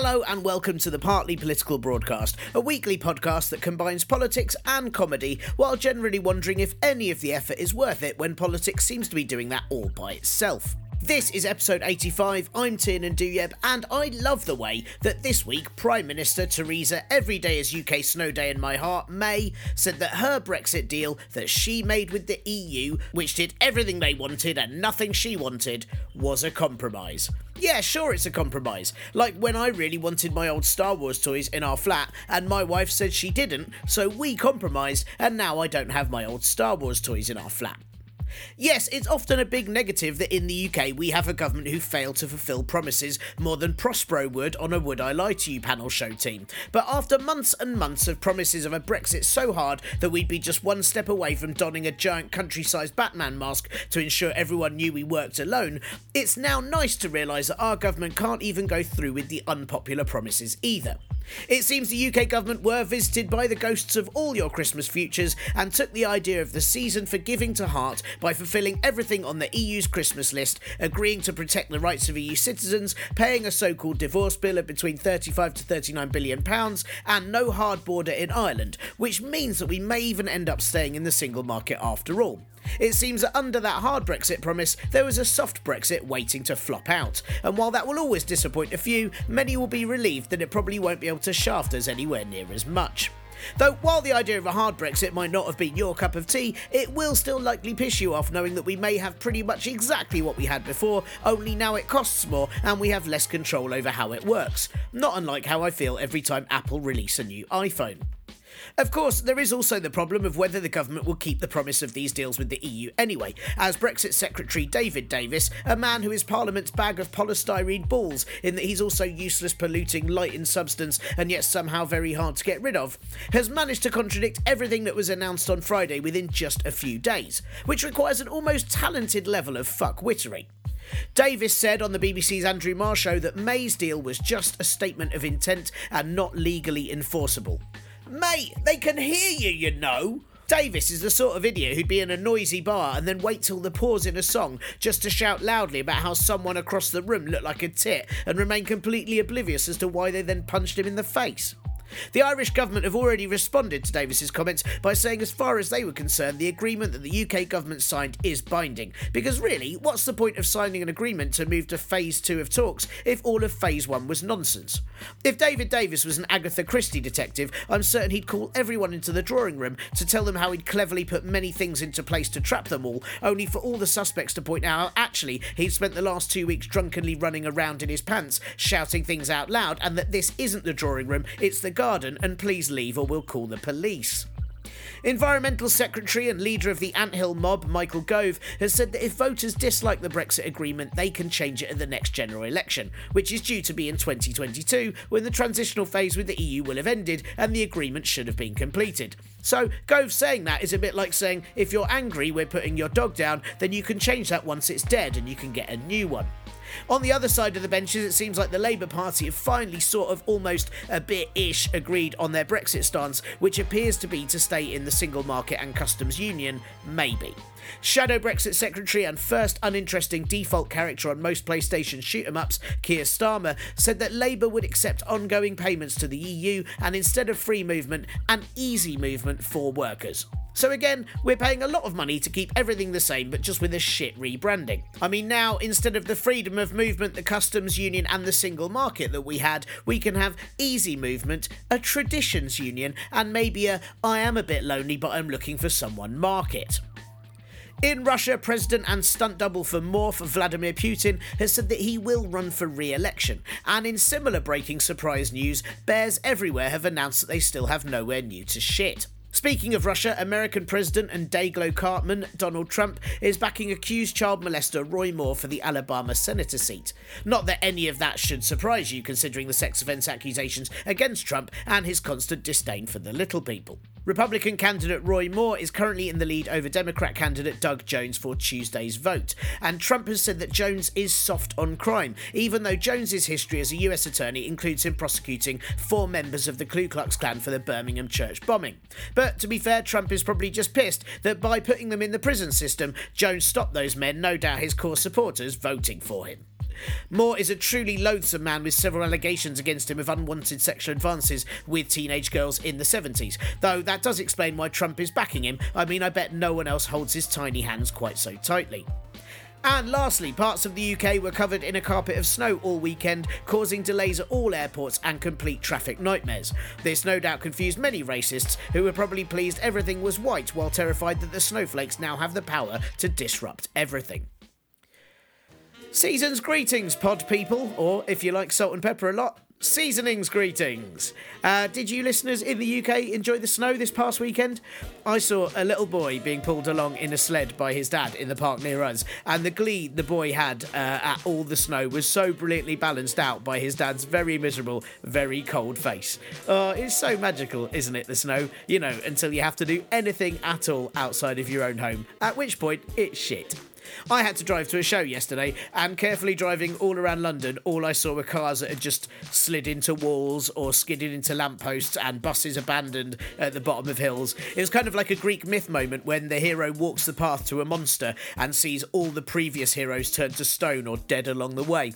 Hello and welcome to the Partly Political Broadcast, a weekly podcast that combines politics and comedy while generally wondering if any of the effort is worth it when politics seems to be doing that all by itself. This is episode 85. I'm Tiernan Douieb, and I love the way that this week Prime Minister Theresa, every day is UK snow day in my heart, May, said that her Brexit deal that she made with the EU, which did everything they wanted and nothing she wanted, was a compromise. Yeah, sure, it's a compromise. Like when I really wanted my old Star Wars toys in our flat, and my wife said she didn't, so we compromised, and now I don't have my old Star Wars toys in our flat. Yes, it's often a big negative that in the UK we have a government who fail to fulfil promises more than Prospero would on a Would I Lie to You panel show team. But after months and months of promises of a Brexit so hard that we'd be just one step away from donning a giant country sized Batman mask to ensure everyone knew we worked alone, it's now nice to realise that our government can't even go through with the unpopular promises either. It seems the UK government were visited by the ghosts of all your Christmas futures and took the idea of the season for giving to heart by fulfilling everything on the EU's Christmas list, agreeing to protect the rights of EU citizens, paying a so called divorce bill of between 35 to 39 billion pounds, and no hard border in Ireland, which means that we may even end up staying in the single market after all. It seems that under that hard Brexit promise, there was a soft Brexit waiting to flop out. And while that will always disappoint a few, many will be relieved that it probably won't be able to shaft us anywhere near as much. Though, while the idea of a hard Brexit might not have been your cup of tea, it will still likely piss you off knowing that we may have pretty much exactly what we had before, only now it costs more and we have less control over how it works. Not unlike how I feel every time Apple release a new iPhone. Of course, there is also the problem of whether the government will keep the promise of these deals with the EU anyway, as Brexit Secretary David Davis, a man who is Parliament's bag of polystyrene balls, in that he's also useless, polluting, light in substance, and yet somehow very hard to get rid of, has managed to contradict everything that was announced on Friday within just a few days, which requires an almost talented level of fuckwittery. Davis said on the BBC's Andrew Marr show that May's deal was just a statement of intent and not legally enforceable. Mate, they can hear you, you know. Davis is the sort of idiot who'd be in a noisy bar and then wait till the pause in a song just to shout loudly about how someone across the room looked like a tit and remain completely oblivious as to why they then punched him in the face. The Irish government have already responded to Davis's comments by saying, as far as they were concerned, the agreement that the UK government signed is binding. Because really, what's the point of signing an agreement to move to phase two of talks if all of phase one was nonsense? If David Davis was an Agatha Christie detective, I'm certain he'd call everyone into the drawing room to tell them how he'd cleverly put many things into place to trap them all, only for all the suspects to point out how actually he'd spent the last two weeks drunkenly running around in his pants, shouting things out loud, and that this isn't the drawing room, it's the garden, and please leave or we'll call the police. Environmental Secretary and leader of the Anthill mob, Michael Gove, has said that if voters dislike the Brexit agreement, they can change it at the next general election, which is due to be in 2022, when the transitional phase with the EU will have ended and the agreement should have been completed. So, Gove saying that is a bit like saying, if you're angry we're putting your dog down, then you can change that once it's dead and you can get a new one. On the other side of the benches, it seems like the Labour Party have finally sort of almost a bit ish agreed on their Brexit stance, which appears to be to stay in the single market and customs union, maybe. Shadow Brexit Secretary and first uninteresting default character on most PlayStation shoot 'em ups, Keir Starmer, said that Labour would accept ongoing payments to the EU and instead of free movement, an easy movement for workers. So again, we're paying a lot of money to keep everything the same, but just with a shit rebranding. I mean, now, instead of the freedom of movement, the customs union, and the single market that we had, we can have easy movement, a traditions union, and maybe a I am a bit lonely, but I'm looking for someone market. In Russia, President and stunt double for Morph, Vladimir Putin, has said that he will run for re election. And in similar breaking surprise news, bears everywhere have announced that they still have nowhere new to shit. Speaking of Russia, American President and Dayglow Cartman, Donald Trump, is backing accused child molester Roy Moore for the Alabama senator seat. Not that any of that should surprise you, considering the sex offence accusations against Trump and his constant disdain for the little people. Republican candidate Roy Moore is currently in the lead over Democrat candidate Doug Jones for Tuesday's vote, and Trump has said that Jones is soft on crime, even though Jones's history as a US attorney includes him prosecuting four members of the Ku Klux Klan for the Birmingham church bombing. But to be fair, Trump is probably just pissed that by putting them in the prison system, Jones stopped those men, no doubt his core supporters, voting for him. Moore is a truly loathsome man with several allegations against him of unwanted sexual advances with teenage girls in the 70s, though that does explain why Trump is backing him. I mean, I bet no one else holds his tiny hands quite so tightly. And lastly, parts of the UK were covered in a carpet of snow all weekend, causing delays at all airports and complete traffic nightmares. This no doubt confused many racists who were probably pleased everything was white while terrified that the snowflakes now have the power to disrupt everything. Season's greetings, pod people, or if you like salt and pepper a lot, Seasonings greetings. Uh, did you listeners in the UK enjoy the snow this past weekend? I saw a little boy being pulled along in a sled by his dad in the park near us, and the glee the boy had uh, at all the snow was so brilliantly balanced out by his dad's very miserable, very cold face. Oh, it's so magical, isn't it, the snow? You know, until you have to do anything at all outside of your own home, at which point it's shit. I had to drive to a show yesterday, and carefully driving all around London, all I saw were cars that had just slid into walls or skidded into lampposts and buses abandoned at the bottom of hills. It was kind of like a Greek myth moment when the hero walks the path to a monster and sees all the previous heroes turned to stone or dead along the way.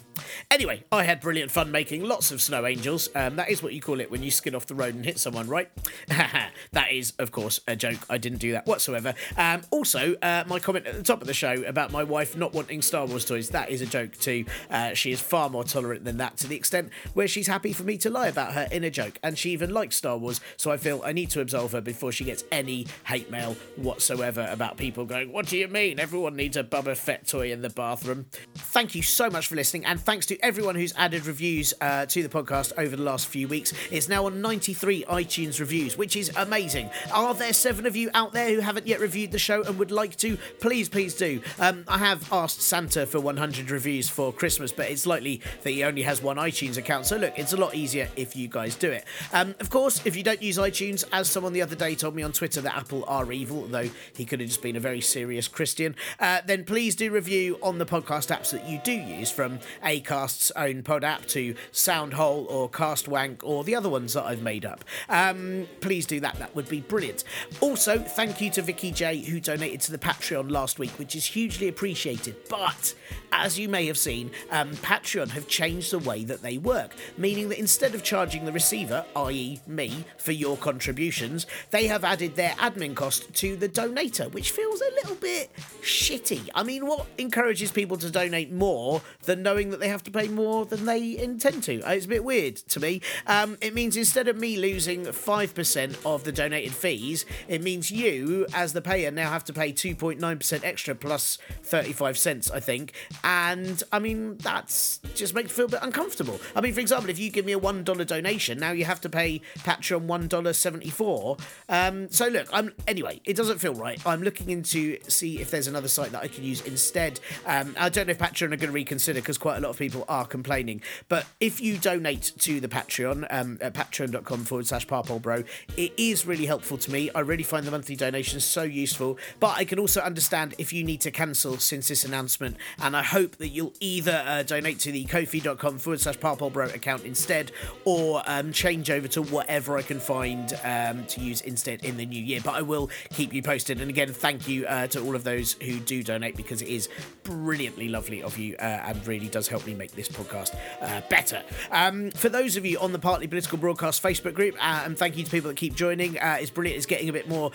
Anyway, I had brilliant fun making lots of snow angels. Um, that is what you call it when you skid off the road and hit someone, right? that is, of course, a joke. I didn't do that whatsoever. Um, also, uh, my comment at the top of the show about my wife not wanting Star Wars toys, that is a joke too. Uh, she is far more tolerant than that to the extent where she's happy for me to lie about her in a joke. And she even likes Star Wars, so I feel I need to absolve her before she gets any hate mail whatsoever about people going, What do you mean? Everyone needs a Boba Fett toy in the bathroom. Thank you so much for listening, and thanks to everyone who's added reviews uh, to the podcast over the last few weeks. It's now on 93 iTunes reviews, which is amazing. Are there seven of you out there who haven't yet reviewed the show and would like to? Please, please do. Um, I have asked Santa for 100 reviews for Christmas, but it's likely that he only has one iTunes account. So look, it's a lot easier if you guys do it. Um, of course, if you don't use iTunes, as someone the other day told me on Twitter that Apple are evil, though he could have just been a very serious Christian, uh, then please do review on the podcast apps that you do use, from Acast's own pod app to Soundhole or Castwank or the other ones that I've made up. Um, please do that. That would be brilliant. Also, thank you to Vicky J who donated to the Patreon last week, which is hugely appreciated. But as you may have seen, um, Patreon have changed the way that they work, meaning that instead of charging the receiver, i.e., me, for your contributions, they have added their admin cost to the donator, which feels a little bit shitty. I mean, what encourages people to donate more than knowing that they have to pay more than they intend to? Uh, It's a bit weird to me. Um, it means instead of me losing 5% of the donated fees, it means you, as the payer, now have to pay 2.9% extra plus 35 cents, I think. And I mean, that's just makes me feel a bit uncomfortable. I mean, for example, if you give me a $1 donation, now you have to pay Patreon $1.74. Um, so look, I'm anyway, it doesn't feel right. I'm looking into see if there's another site that I can use instead. Um, I don't know if Patreon are going to reconsider because quite a lot of people are complaining. But if you donate to the Patreon um, at patreon.com forward slash parpolbro, it is really helpful to me. I really find the monthly donations so useful. But I can also understand if you need to cancel since this announcement. And I hope that you'll either uh, donate to the kofi.com forward slash parpolbro account instead or um, change over to whatever I can find um, to use instead in the new year. But I will keep you posted. And again, thank you uh, to all of those who do donate because it is brilliantly lovely of you uh, and really does help me make this podcast uh, better. Um, for those of you on the Partly Political Broadcast Facebook group, uh, and thank you to people that keep joining, uh, it's brilliant. It's getting a bit more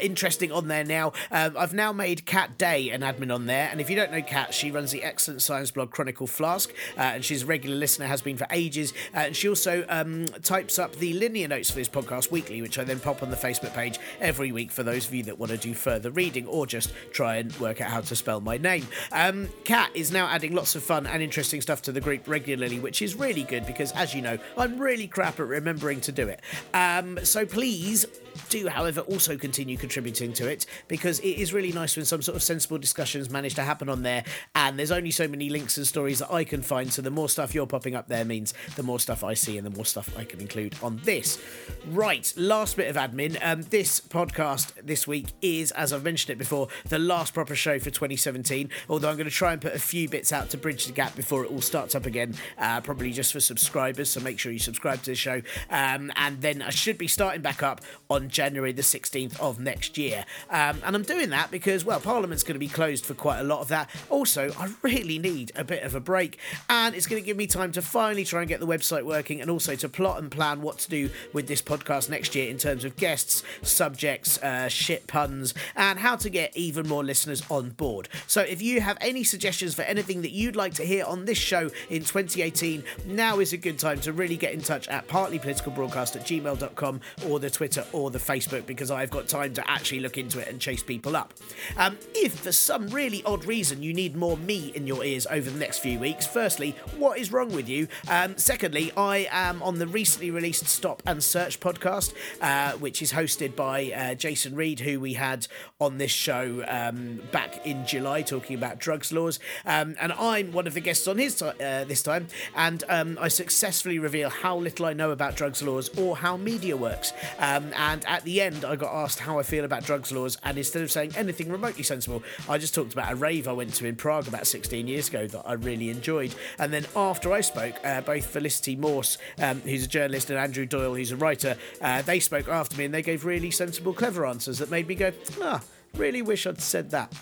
interesting on there now. Um, I've now made Cat Day an admin on there, and if you don't know Kat, she runs the excellent science blog Chronicle Flask, uh, and she's a regular listener, has been for ages, uh, and she also um, types up the linear notes for this podcast weekly, which I then pop on the Facebook page every week for those of you that want to do further reading or just try and work out how to spell my name. Um, Kat is now adding lots of fun and interesting stuff to the group regularly, which is really good because, as you know, I'm really crap at remembering to do it. Um, so please do, however, also continue contributing to it because it is really nice when some sort of sensible discussions manage to happen on there. And there's only so many links and stories that I can find. So the more stuff you're popping up there means the more stuff I see and the more stuff I can include on this. Right, last bit of admin. Um, this podcast this week is, as I've mentioned it before, the last proper show for 2017. Although I'm going to try and put a few bits out to bridge the gap before it all starts up again, uh, probably just for subscribers. So make sure you subscribe to the show. Um, and then I should be starting back up on January the 16th of next year. Um, and I'm doing that because, well, Parliament's going to be closed for quite a lot of that. Also, I really need a bit of a break, and it's going to give me time to finally try and get the website working and also to plot and plan what to do with this podcast next year in terms of guests, subjects, uh, shit puns, and how to get even more listeners on board. So if you have any suggestions for anything that you'd like to hear on this show in 2018, now is a good time to really get in touch at partlypoliticalbroadcast at gmail.com or the Twitter or the Facebook because I've got time to actually look into it and chase people up. Um, if for some really odd reason you need more me in your ears over the next few weeks, firstly, what is wrong with you? Um, secondly, I am on the recently released Stop and Search podcast, uh, which is hosted by uh, Jason Reed, who we had on this show um, back in July talking about drugs laws. Um, and I'm one of the guests on his t- uh, this time, and um, I successfully reveal how little I know about drugs laws or how media works. Um, and at the end, I got asked how I feel about drugs laws, and instead of saying anything remotely sensible, I just talked about a rave I went to in Prague about 16 years ago that I really enjoyed. And then after I spoke, uh, both Felicity Morse, um, who's a journalist, and Andrew Doyle, who's a writer, uh, they spoke after me and they gave really sensible, clever answers that made me go, ah, Really wish I'd said that.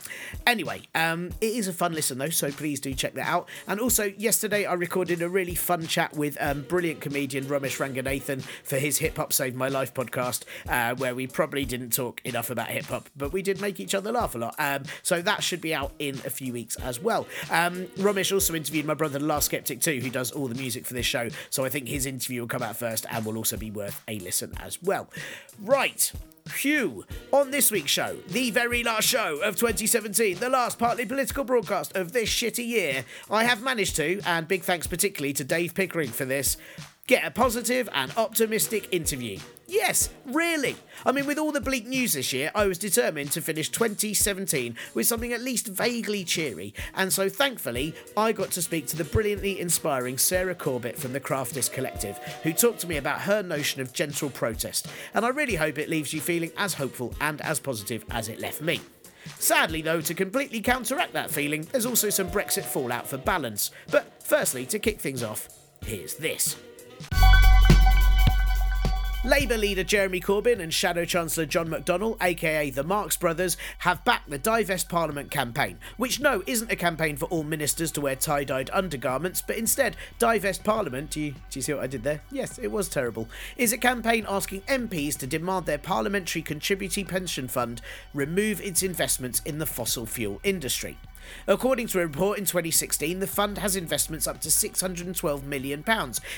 Anyway, um, it is a fun listen though, so please do check that out. And also, yesterday I recorded a really fun chat with um, brilliant comedian Romesh Ranganathan for his Hip Hop Saved My Life podcast, uh, where we probably didn't talk enough about hip hop, but we did make each other laugh a lot. Um, so that should be out in a few weeks as well. Um, Romesh also interviewed my brother, The Last Skeptik, too, who does all the music for this show. So I think his interview will come out first and will also be worth a listen as well. Right. Phew! On this week's show, the very last show of 2017, the last partly political broadcast of this shitty year, I have managed to, and big thanks particularly to Dave Pickering for this, get a positive and optimistic interview. Yes, really. I mean, with all the bleak news this year, I was determined to finish 2017 with something at least vaguely cheery, and so thankfully, I got to speak to the brilliantly inspiring Sarah Corbett from the Craftivist Collective, who talked to me about her notion of gentle protest, and I really hope it leaves you feeling as hopeful and as positive as it left me. Sadly, though, to completely counteract that feeling, there's also some Brexit fallout for balance. But firstly, to kick things off, here's this. Labour leader Jeremy Corbyn and Shadow Chancellor John McDonnell, aka the Marx Brothers, have backed the Divest Parliament campaign, which no, isn't a campaign for all ministers to wear tie dyed undergarments, but instead, Divest Parliament, do you, do you see what I did there? Yes, it was terrible, is a campaign asking MPs to demand their Parliamentary Contributory Pension Fund remove its investments in the fossil fuel industry. According to a report in 2016, the fund has investments up to £612 million,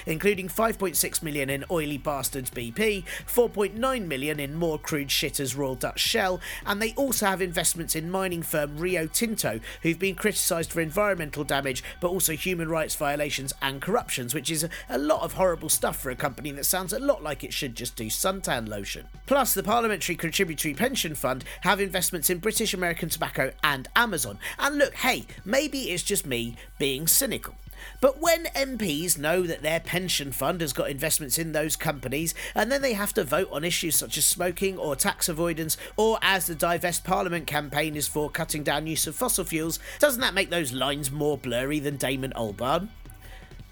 including £5.6 million in oily bastards BP, £4.9 million in more crude shitters Royal Dutch Shell, and they also have investments in mining firm Rio Tinto, who've been criticised for environmental damage but also human rights violations and corruptions, which is a lot of horrible stuff for a company that sounds a lot like it should just do suntan lotion. Plus, the Parliamentary Contributory Pension Fund have investments in British American Tobacco and Amazon, and look, hey, maybe it's just me being cynical. But when MPs know that their pension fund has got investments in those companies, and then they have to vote on issues such as smoking or tax avoidance, or as the Divest Parliament campaign is for cutting down use of fossil fuels, doesn't that make those lines more blurry than Damon Albarn?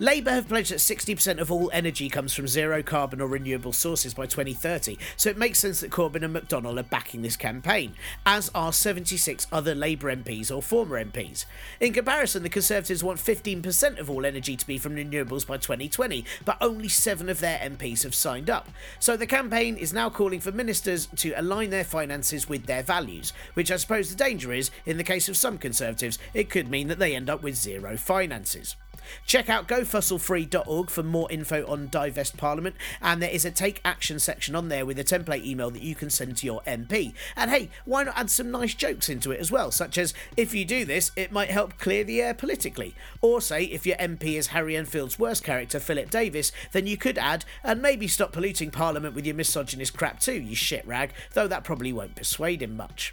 Labour have pledged that 60% of all energy comes from zero carbon or renewable sources by 2030, so it makes sense that Corbyn and McDonnell are backing this campaign, as are 76 other Labour MPs or former MPs. In comparison, the Conservatives want 15% of all energy to be from renewables by 2020, but only seven of their MPs have signed up. So the campaign is now calling for ministers to align their finances with their values, which I suppose the danger is, in the case of some Conservatives, it could mean that they end up with zero finances. Check out gofossilfree.org for more info on Divest Parliament, and there is a take action section on there with a template email that you can send to your MP. And hey, why not add some nice jokes into it as well, such as if you do this, it might help clear the air politically. Or say if your MP is Harry Enfield's worst character, Philip Davies, then you could add, and maybe stop polluting Parliament with your misogynist crap too, you shit rag, though that probably won't persuade him much.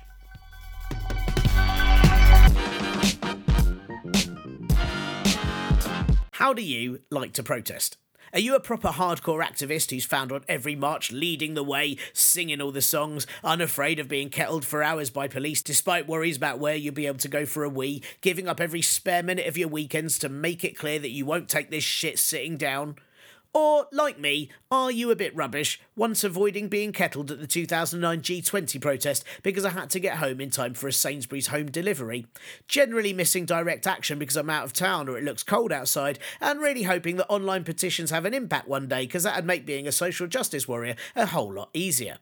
How do you like to protest? Are you a proper hardcore activist who's found on every march leading the way, singing all the songs, unafraid of being kettled for hours by police despite worries about where you'll be able to go for a wee, giving up every spare minute of your weekends to make it clear that you won't take this shit sitting down? Or, like me, are you a bit rubbish, once avoiding being kettled at the 2009 G20 protest because I had to get home in time for a Sainsbury's home delivery? Generally missing direct action because I'm out of town or it looks cold outside, and really hoping that online petitions have an impact one day because that'd make being a social justice warrior a whole lot easier.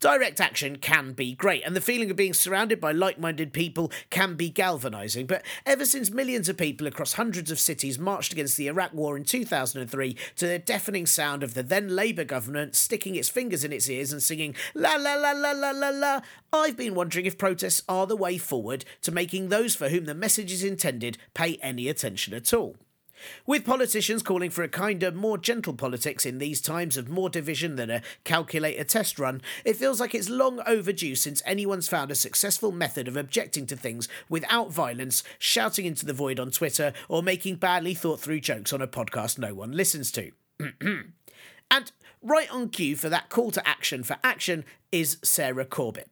Direct action can be great, and the feeling of being surrounded by like minded people can be galvanising. But ever since millions of people across hundreds of cities marched against the Iraq War in 2003 to the deafening sound of the then Labour government sticking its fingers in its ears and singing la la la la la la la, I've been wondering if protests are the way forward to making those for whom the message is intended pay any attention at all. With politicians calling for a kinder, more gentle politics in these times of more division than a calculator test run, it feels like it's long overdue since anyone's found a successful method of objecting to things without violence, shouting into the void on Twitter, or making badly thought through jokes on a podcast no one listens to. and right on cue for that call to action for action is Sarah Corbett.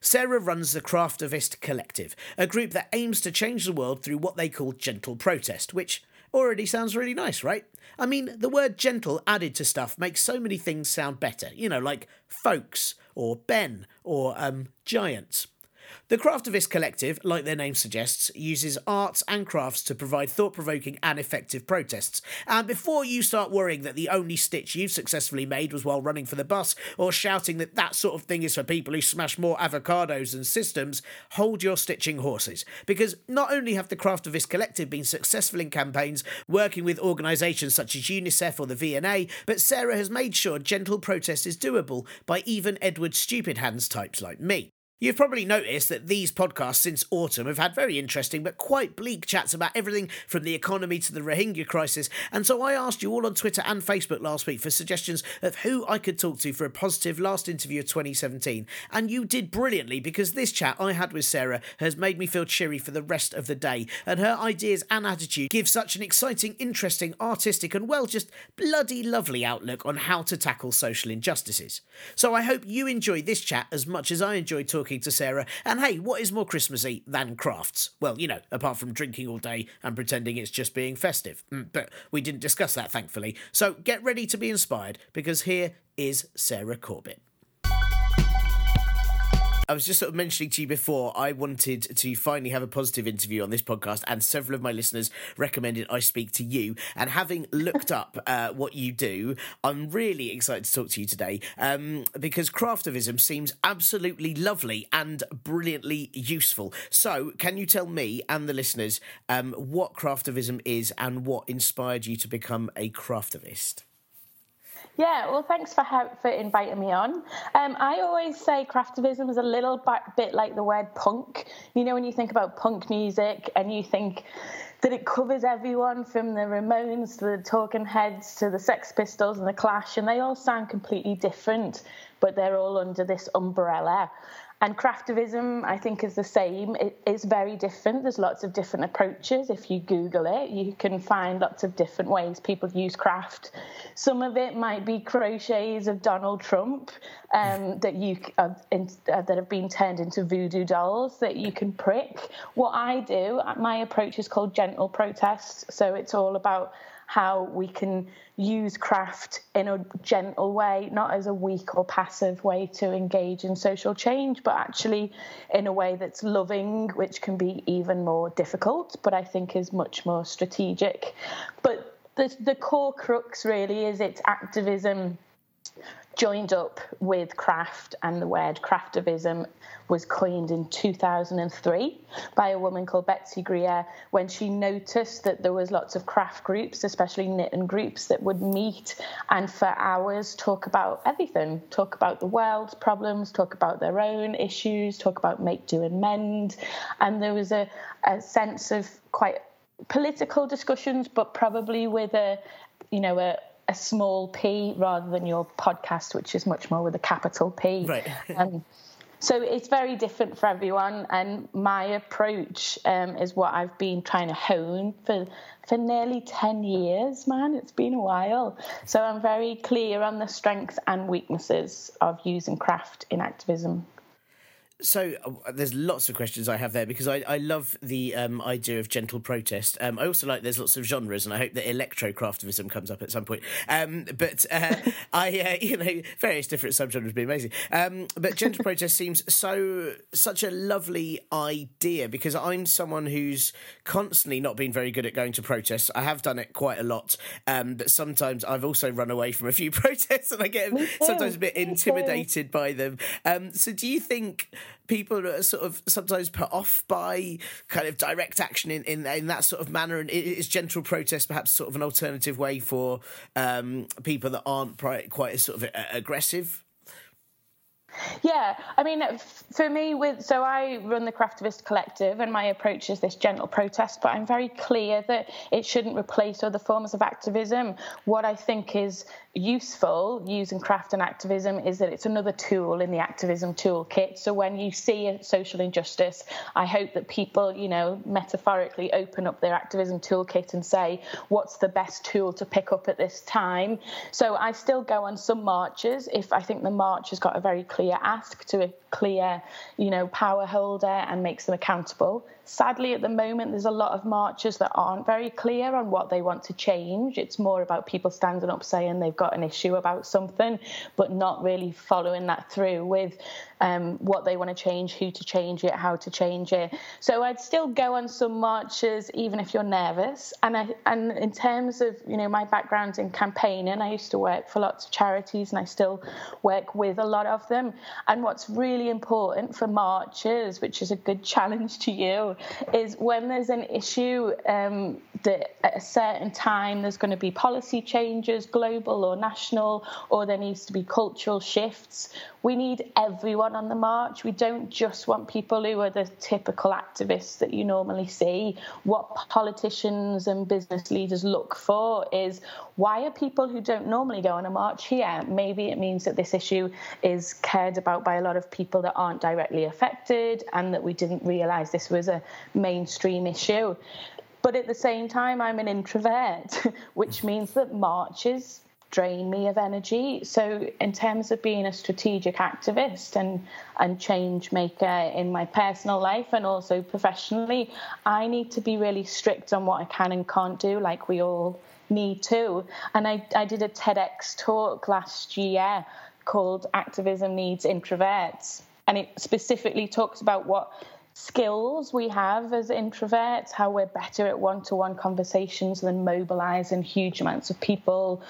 Sarah runs the Craftivist Collective, a group that aims to change the world through what they call gentle protest, which already sounds really nice, right? I mean, the word gentle added to stuff makes so many things sound better, you know, like folks, or Ben, or um, giants. The Craftivist Collective, like their name suggests, uses arts and crafts to provide thought provoking and effective protests. And before you start worrying that the only stitch you've successfully made was while running for the bus, or shouting that that sort of thing is for people who smash more avocados than systems, hold your stitching horses. Because not only have the Craftivist Collective been successful in campaigns working with organisations such as UNICEF or the V&A, but Sarah has made sure gentle protest is doable by even Edward Stupid Hands types like me. You've probably noticed that these podcasts since autumn have had very interesting but quite bleak chats about everything from the economy to the Rohingya crisis, and so I asked you all on Twitter and Facebook last week for suggestions of who I could talk to for a positive last interview of 2017, and you did brilliantly because this chat I had with Sarah has made me feel cheery for the rest of the day, and her ideas and attitude give such an exciting, interesting, artistic, and well, just bloody lovely outlook on how to tackle social injustices. So I hope you enjoy this chat as much as I enjoyed talking to Sarah. And hey, what is more Christmassy than crafts? Well, you know, apart from drinking all day and pretending it's just being festive. Mm, but we didn't discuss that, thankfully. So get ready to be inspired because here is Sarah Corbett. I was just sort of mentioning to you before, I wanted to finally have a positive interview on this podcast, and several of my listeners recommended I speak to you. And having looked up uh, what you do, I'm really excited to talk to you today um, because craftivism seems absolutely lovely and brilliantly useful. So, can you tell me and the listeners um, what craftivism is and what inspired you to become a craftivist? Yeah, well, thanks for for inviting me on. Um, I always say craftivism is a little bit like the word punk. You know, when you think about punk music and you think that it covers everyone from the Ramones to the Talking Heads to the Sex Pistols and the Clash, and they all sound completely different, but they're all under this umbrella. And craftivism, I think, is the same. It, it's very different. There's lots of different approaches. If you Google it, you can find lots of different ways people use craft. Some of it might be crochets of Donald Trump um, that you uh, in, uh, that have been turned into voodoo dolls that you can prick. What I do, my approach is called gentle protest. So it's all about how we can use craft in a gentle way, not as a weak or passive way to engage in social change, but actually in a way that's loving, which can be even more difficult, but I think is much more strategic. But the, the core crux really is its activism joined up with craft, and the word craftivism was coined in 2003 by a woman called Betsy Greer when she noticed that there was lots of craft groups, especially knit and groups, that would meet and for hours talk about everything, talk about the world's problems, talk about their own issues, talk about make, do, and mend. And there was a, a sense of quite political discussions, but probably with a, you know, a, a small p rather than your podcast, which is much more with a capital P. Right. um, so it's very different for everyone, and my approach um, is what I've been trying to hone for for nearly ten years. Man, it's been a while. So I'm very clear on the strengths and weaknesses of using craft in activism. So uh, there's lots of questions I have there because I, I love the um, idea of gentle protest. Um, I also like there's lots of genres, and I hope that electro craftivism comes up at some point. Um, but uh, I, uh, you know, various different subgenres would be amazing. Um, but gentle protest seems so such a lovely idea because I'm someone who's constantly not been very good at going to protests. I have done it quite a lot, um, but sometimes I've also run away from a few protests, and I get sometimes a bit intimidated by them. Um, so, do you think? People are sort of sometimes put off by kind of direct action in, in, in that sort of manner. And is gentle protest perhaps sort of an alternative way for um, people that aren't quite as sort of aggressive yeah, I mean, for me, with so I run the Craftivist Collective, and my approach is this gentle protest. But I'm very clear that it shouldn't replace other forms of activism. What I think is useful using craft and activism is that it's another tool in the activism toolkit. So when you see a social injustice, I hope that people, you know, metaphorically open up their activism toolkit and say, what's the best tool to pick up at this time? So I still go on some marches if I think the march has got a very clear ask to a clear, you know, power holder and makes them accountable. Sadly, at the moment, there's a lot of marches that aren't very clear on what they want to change. It's more about people standing up saying they've got an issue about something, but not really following that through with um, what they want to change, who to change it, how to change it. So I'd still go on some marches, even if you're nervous. And I, and in terms of you know my background in campaigning, I used to work for lots of charities, and I still work with a lot of them. And what's really important for marches, which is a good challenge to you, is when there's an issue um, that at a certain time there's going to be policy changes, global or national, or there needs to be cultural shifts. We need everyone on the march. We don't just want people who are the typical activists that you normally see. What politicians and business leaders look for is why are people who don't normally go on a march here? Maybe it means that this issue is cared about by a lot of people that aren't directly affected and that we didn't realise this was a mainstream issue. But at the same time, I'm an introvert, which means that marches drain me of energy. So, in terms of being a strategic activist and, and change maker in my personal life and also professionally, I need to be really strict on what I can and can't do, like we all need to. And I, I did a TEDx talk last year called Activism Needs Introverts. And it specifically talks about what skills we have as introverts, how we're better at one to one conversations than mobilizing huge amounts of people.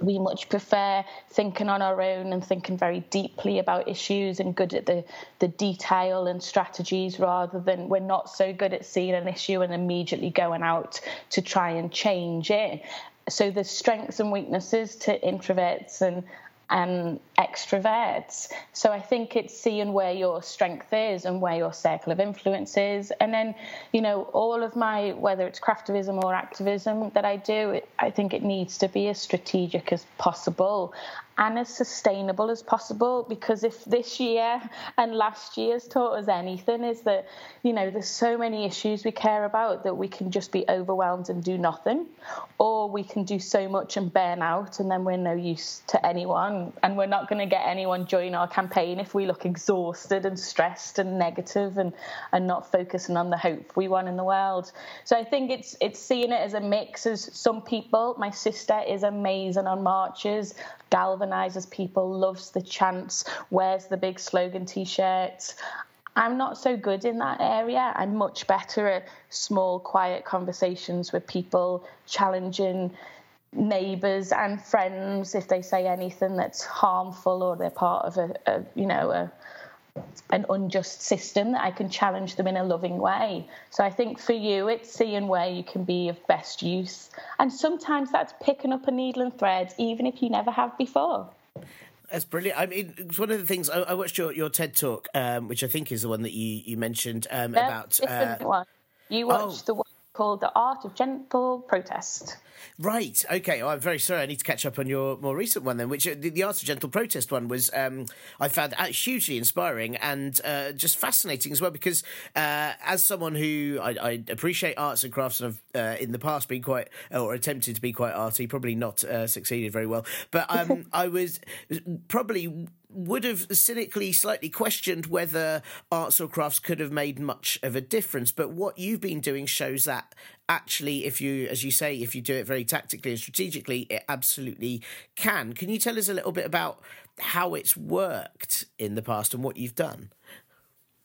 We much prefer thinking on our own and thinking very deeply about issues and good at the, the detail and strategies rather than we're not so good at seeing an issue and immediately going out to try and change it. So there's strengths and weaknesses to introverts and and extroverts. So I think it's seeing where your strength is and where your circle of influence is. And then, you know, all of my, whether it's craftivism or activism that I do, I think it needs to be as strategic as possible and as sustainable as possible because if this year and last year has taught us anything is that you know there's so many issues we care about that we can just be overwhelmed and do nothing or we can do so much and burn out and then we're no use to anyone and we're not going to get anyone join our campaign if we look exhausted and stressed and negative and and not focusing on the hope we want in the world. So i think it's it's seeing it as a mix as some people my sister is amazing on marches galvanizes people, loves the chants, wears the big slogan t shirts. I'm not so good in that area. I'm much better at small, quiet conversations with people, challenging neighbours and friends if they say anything that's harmful or they're part of a, a you know a an unjust system that I can challenge them in a loving way. So I think for you, it's seeing where you can be of best use. And sometimes that's picking up a needle and thread, even if you never have before. That's brilliant. I mean, it's one of the things I, I watched your, your TED talk, um, which I think is the one that you, you mentioned um, no, about. Uh, one. You watched oh. the one called The Art of Gentle Protest. Right. Okay. Oh, I'm very sorry. I need to catch up on your more recent one then, which uh, the, the Art of Gentle Protest one was um, I found hugely inspiring and uh, just fascinating as well because uh, as someone who I, I, appreciate arts and crafts and have uh, in the past been quite or attempted to be quite arty, probably not uh, succeeded very well, but um, I was probably would have cynically slightly questioned whether arts or crafts could have made much of a difference. But what you've been doing shows that actually, if you, as you say, if you do it very tactically and strategically, it absolutely can. Can you tell us a little bit about how it's worked in the past and what you've done?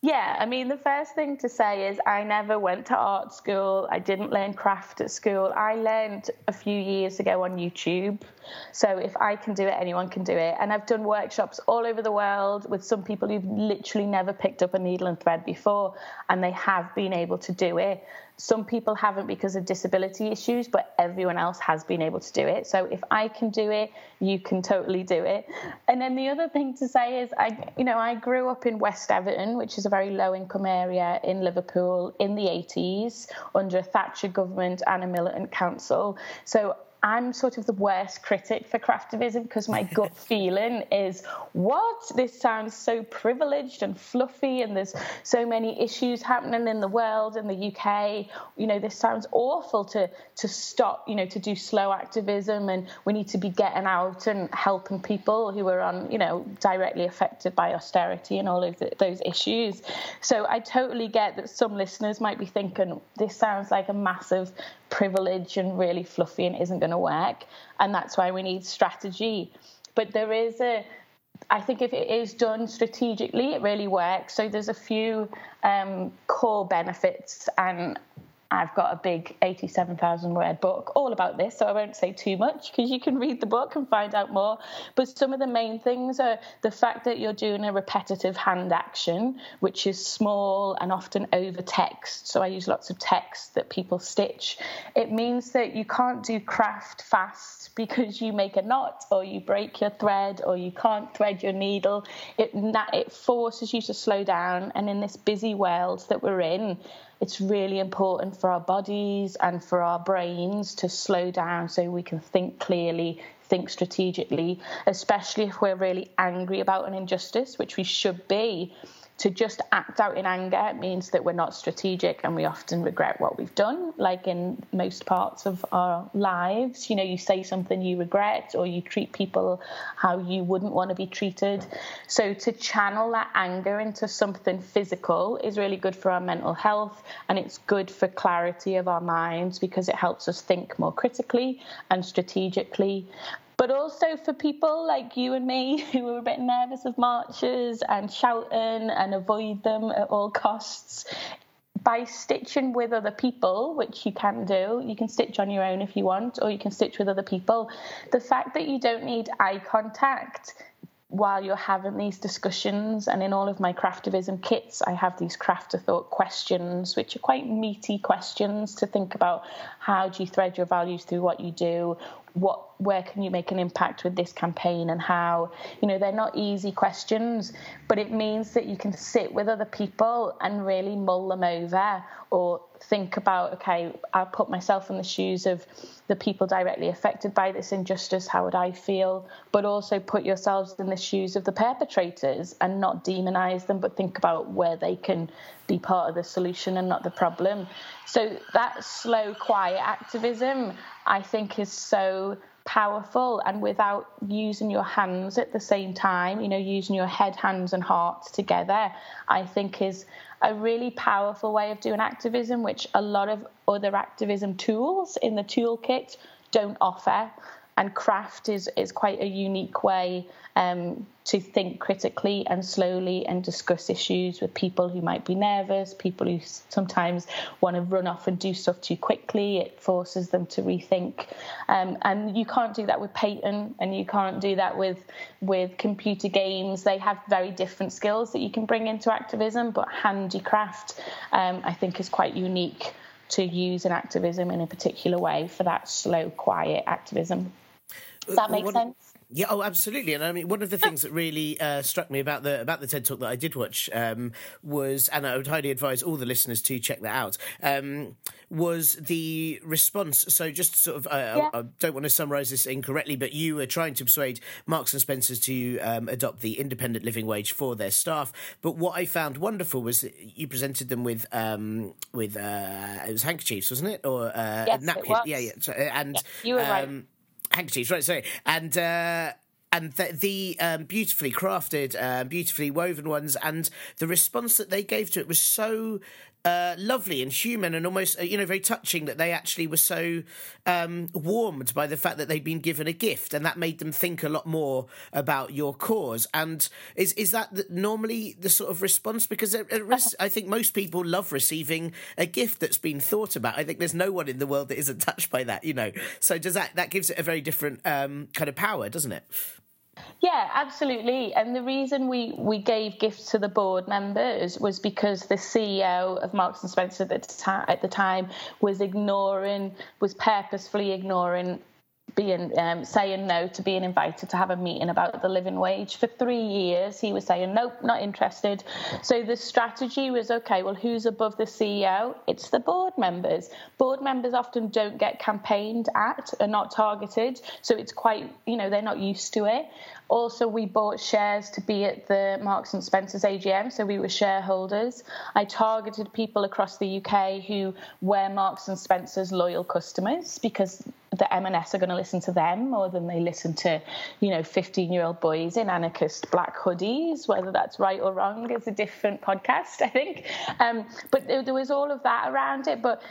Yeah, I mean, the first thing to say is I never went to art school. I didn't learn craft at school. I learned a few years ago on YouTube. So if I can do it, anyone can do it. And I've done workshops all over the world with some people who've literally never picked up a needle and thread before, and they have been able to do it. Some people haven't because of disability issues, but everyone else has been able to do it. So if I can do it, you can totally do it. And then the other thing to say is, I, you know, I grew up in West Everton, which is a very low income area in Liverpool in the 80s under a Thatcher government and a militant council. So I'm sort of the worst critic for craftivism because my gut feeling is, what? This sounds so privileged and fluffy, and there's so many issues happening in the world, in the UK. You know, this sounds awful to to stop. You know, to do slow activism, and we need to be getting out and helping people who are on, you know, directly affected by austerity and all of the, those issues. So I totally get that some listeners might be thinking this sounds like a massive privilege and really fluffy and isn't going to work. And that's why we need strategy. But there is a, I think if it is done strategically, it really works. So there's a few um, core benefits, and I've got a big 87,000 word book all about this, so I won't say too much because you can read the book and find out more. But some of the main things are the fact that you're doing a repetitive hand action, which is small and often over text. So I use lots of text that people stitch. It means that you can't do craft fast because you make a knot or you break your thread or you can't thread your needle. It, it forces you to slow down. And in this busy world that we're in, it's really important for our bodies and for our brains to slow down so we can think clearly, think strategically, especially if we're really angry about an injustice, which we should be to just act out in anger means that we're not strategic and we often regret what we've done like in most parts of our lives. You know you say something you regret or you treat people how you wouldn't want to be treated. So to channel that anger into something physical is really good for our mental health and it's good for clarity of our minds because it helps us think more critically and strategically but also for people like you and me who are a bit nervous of marches and shouting and avoid them at all costs. By stitching with other people, which you can do, you can stitch on your own if you want, or you can stitch with other people. The fact that you don't need eye contact while you're having these discussions and in all of my craftivism kits i have these crafter thought questions which are quite meaty questions to think about. How do you thread your values through what you do? What where can you make an impact with this campaign and how? You know they're not easy questions but it means that you can sit with other people and really mull them over or think about okay i'll put myself in the shoes of the people directly affected by this injustice how would i feel? But also put yourselves in the shoes of the perpetrators and not demonize them but think about where they can be part of the solution and not the problem. So that slow quiet activism I think is so powerful. And without using your hands at the same time, you know, using your head, hands, and heart together, I think is a really powerful way of doing activism, which a lot of other activism tools in the toolkit don't offer and craft is is quite a unique way um, to think critically and slowly and discuss issues with people who might be nervous, people who sometimes want to run off and do stuff too quickly. It forces them to rethink, um, and you can't do that with painting, and you can't do that with with computer games. They have very different skills that you can bring into activism, but handicraft, um, I think, is quite unique to use in activism in a particular way for that slow, quiet activism. Does that make sense? Yeah, oh, absolutely. And I mean, one of the things that really uh, struck me about the about the TED talk that I did watch um, was, and I would highly advise all the listeners to check that out, um, was the response. So, just sort of, uh, yeah. I, I, don't want to summarise this incorrectly, but you were trying to persuade Marks and Spencers to um, adopt the independent living wage for their staff. But what I found wonderful was you presented them with um, with uh, it was handkerchiefs, wasn't it, or uh, yes, napkins? Yeah, yeah. So, uh, and yeah, you were right um, handkerchiefs, right? Sorry, and uh, and the, the um, beautifully crafted, uh, beautifully woven ones, and the response that they gave to it was so uh, lovely and human and almost uh, you know very touching that they actually were so um, warmed by the fact that they'd been given a gift and that made them think a lot more about your cause. And is is that normally the sort of response? Because it, I think most people love receiving a gift that's been thought about. I think there's no one in the world that isn't touched by that you know. So does that that gives it a very different um, kind of power doesn't it yeah, absolutely. And the reason we, we gave gifts to the board members was because the CEO of Marks and Spencer at the, ta- at the time was ignoring, was purposefully ignoring being um, saying no to being invited to have a meeting about the living wage for three years. He was saying nope, not interested. So the strategy was okay. Well, who's above the CEO? It's the board members. Board members often don't get campaigned at, are not targeted, so it's quite you know they're not used to it. Also, we bought shares to be at the Marks and Spencer's AGM, so we were shareholders. I targeted people across the UK who were Marks and Spencer's loyal customers because the M&S are going to listen to them more than they listen to, you know, 15-year-old boys in anarchist black hoodies. Whether that's right or wrong is a different podcast, I think. Um, but there was all of that around it. But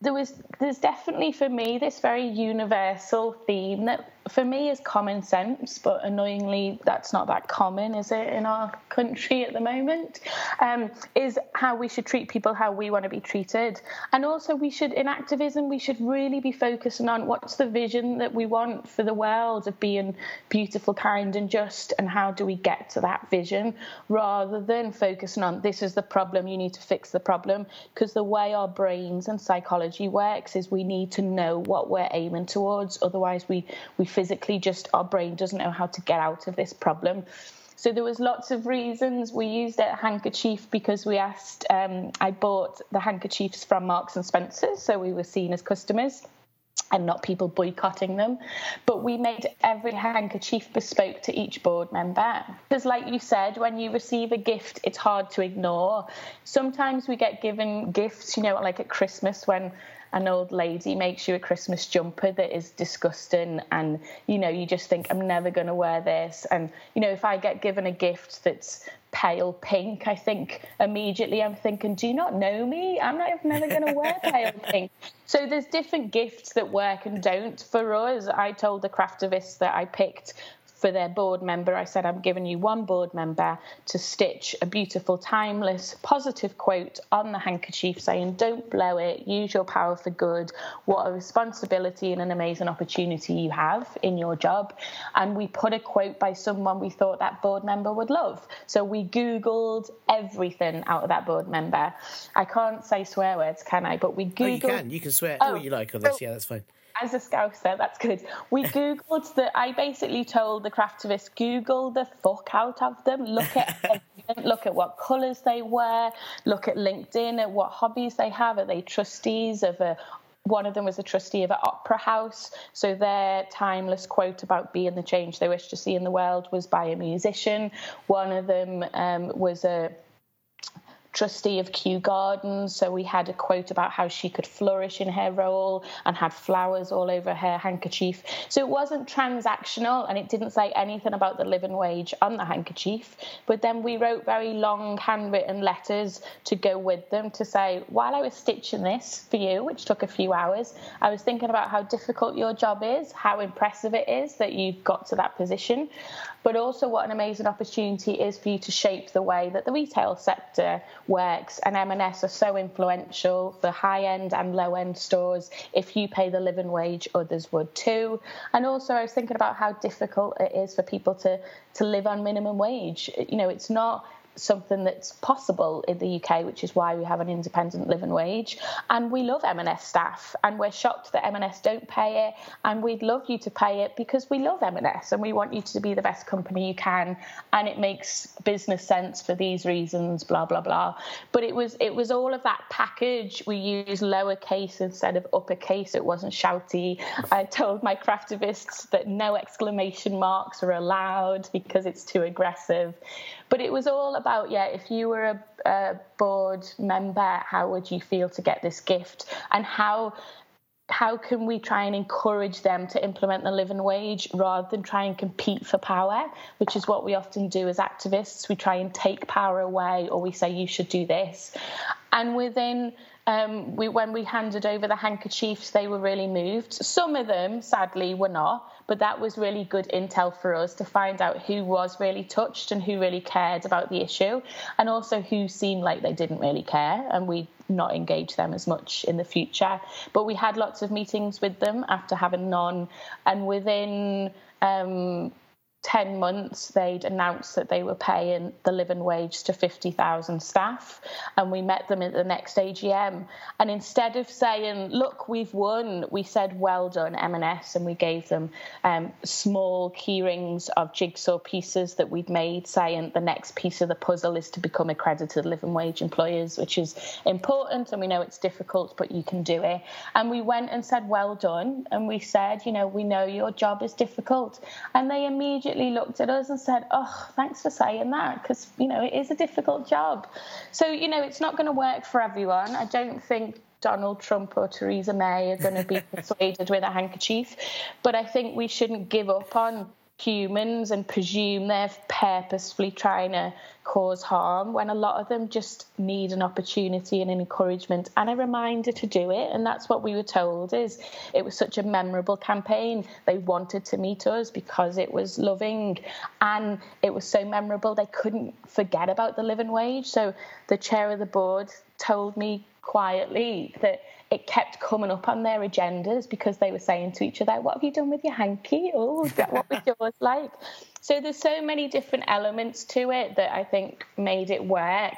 there was there's definitely for me this very universal theme that for me is common sense, but annoyingly, that's not that common, is it, in our country at the moment? Um, is how we should treat people how we want to be treated. And also, we should, in activism, we should really be focusing on what's the vision that we want for the world of being beautiful, kind, and just, and how do we get to that vision rather than focusing on this is the problem, you need to fix the problem. Because the way our brains and psychology works is we need to know what we're aiming towards, otherwise, we, we physically just our brain doesn't know how to get out of this problem. So there was lots of reasons. We used a handkerchief because we asked. Um, I bought the handkerchiefs from Marks and Spencers, so we were seen as customers and not people boycotting them. But we made every handkerchief bespoke to each board member. Because, like you said, when you receive a gift, it's hard to ignore. Sometimes we get given gifts, you know, like at Christmas when an old lady makes you a Christmas jumper that is disgusting, and you know, you just think, I'm never going to wear this. And you know, if I get given a gift that's pale pink, I think immediately I'm thinking, do you not know me? I'm not I'm never going to wear pale pink. So there's different gifts that work and don't. For us, I told the craftivist that I picked for their board member, I said, I'm giving you one board member to stitch a beautiful, timeless, positive quote on the handkerchief saying, Don't blow it, use your power for good. What a responsibility and an amazing opportunity you have in your job. And we put a quote by someone we thought that board member would love. So we Googled everything out of that board member. I can't say swear words, can I? But we Googled. Oh, you can. You can swear oh, what you like on this. Yeah, that's fine as a scouser, that's good. We googled the. I basically told the craftivist, Google the fuck out of them. Look at look at what colours they wear. Look at LinkedIn at what hobbies they have. Are they trustees of a? One of them was a trustee of an opera house. So their timeless quote about being the change they wish to see in the world was by a musician. One of them um, was a trustee of Kew Gardens, so we had a quote about how she could flourish in her role and had flowers all over her handkerchief. So it wasn't transactional and it didn't say anything about the living wage on the handkerchief. But then we wrote very long handwritten letters to go with them to say, while I was stitching this for you, which took a few hours, I was thinking about how difficult your job is, how impressive it is that you've got to that position but also what an amazing opportunity it is for you to shape the way that the retail sector works. And M&S are so influential for high-end and low-end stores. If you pay the living wage, others would too. And also, I was thinking about how difficult it is for people to to live on minimum wage. You know, it's not something that's possible in the UK, which is why we have an independent living wage. And we love M&S staff, and we're shocked that M&S don't pay it. And we'd love you to pay it because we love M&S and we want you to be the best company you can. And it makes business sense for these reasons, blah blah blah. But it was it was all of that package. We used lowercase instead of uppercase. It wasn't shouty. I told my craftivists that no exclamation marks are allowed because it's too aggressive. But it was all about, yeah, if you were a, a board member, how would you feel to get this gift? And how how can we try and encourage them to implement the living wage rather than try and compete for power, which is what we often do as activists. We try and take power away, or we say you should do this. And within um, we, when we handed over the handkerchiefs, they were really moved. Some of them, sadly, were not, but that was really good intel for us to find out who was really touched and who really cared about the issue, and also who seemed like they didn't really care, and we not engage them as much in the future. But we had lots of meetings with them after having none, and within um, 10 months, they'd announced that they were paying the living wage to 50,000 staff. And we met them at the next AGM. And instead of saying, look, we've won, we said, well done, M&S. And we gave them um, small keyrings of jigsaw pieces that we'd made, saying the next piece of the puzzle is to become accredited living wage employers, which is important. And we know it's difficult, but you can do it. And we went and said, well done. And we said, you know, we know your job is difficult. And they immediately immediately looked at us and said, "Oh, thanks for saying that," because you know it is a difficult job. So you know it's not going to work for everyone. I don't think Donald Trump or Theresa May are going to be persuaded with a handkerchief, but I think we shouldn't give up on humans and presume they're purposefully trying to cause harm when a lot of them just need an opportunity and an encouragement and a reminder to do it. And that's what we were told is it was such a memorable campaign. They wanted to meet us because it was loving and it was so memorable they couldn't forget about the living wage. So the chair of the board told me quietly that it kept coming up on their agendas because they were saying to each other, What have you done with your hanky? Oh, what was yours like? So there's so many different elements to it that I think made it work.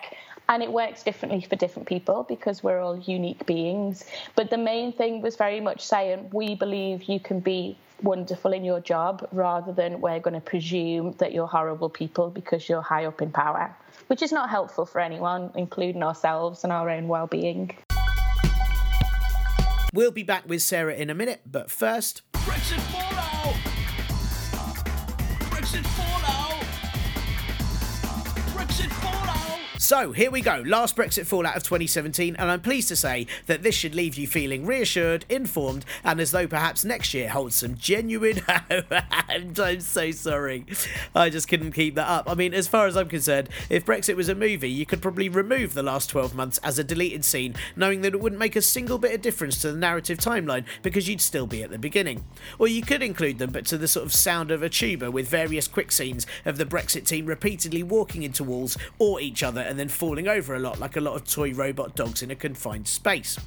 And it works differently for different people because we're all unique beings. But the main thing was very much saying, We believe you can be wonderful in your job rather than we're going to presume that you're horrible people because you're high up in power, which is not helpful for anyone, including ourselves and our own well being. We'll be back with Sarah in a minute, but first. So, here we go. Last Brexit fallout of 2017, and I'm pleased to say that this should leave you feeling reassured, informed, and as though perhaps next year holds some genuine. I'm so sorry. I just couldn't keep that up. I mean, as far as I'm concerned, if Brexit was a movie, you could probably remove the last 12 months as a deleted scene, knowing that it wouldn't make a single bit of difference to the narrative timeline because you'd still be at the beginning. Or you could include them, but to the sort of sound of a tuba with various quick scenes of the Brexit team repeatedly walking into walls or each other and then falling over a lot like a lot of toy robot dogs in a confined space.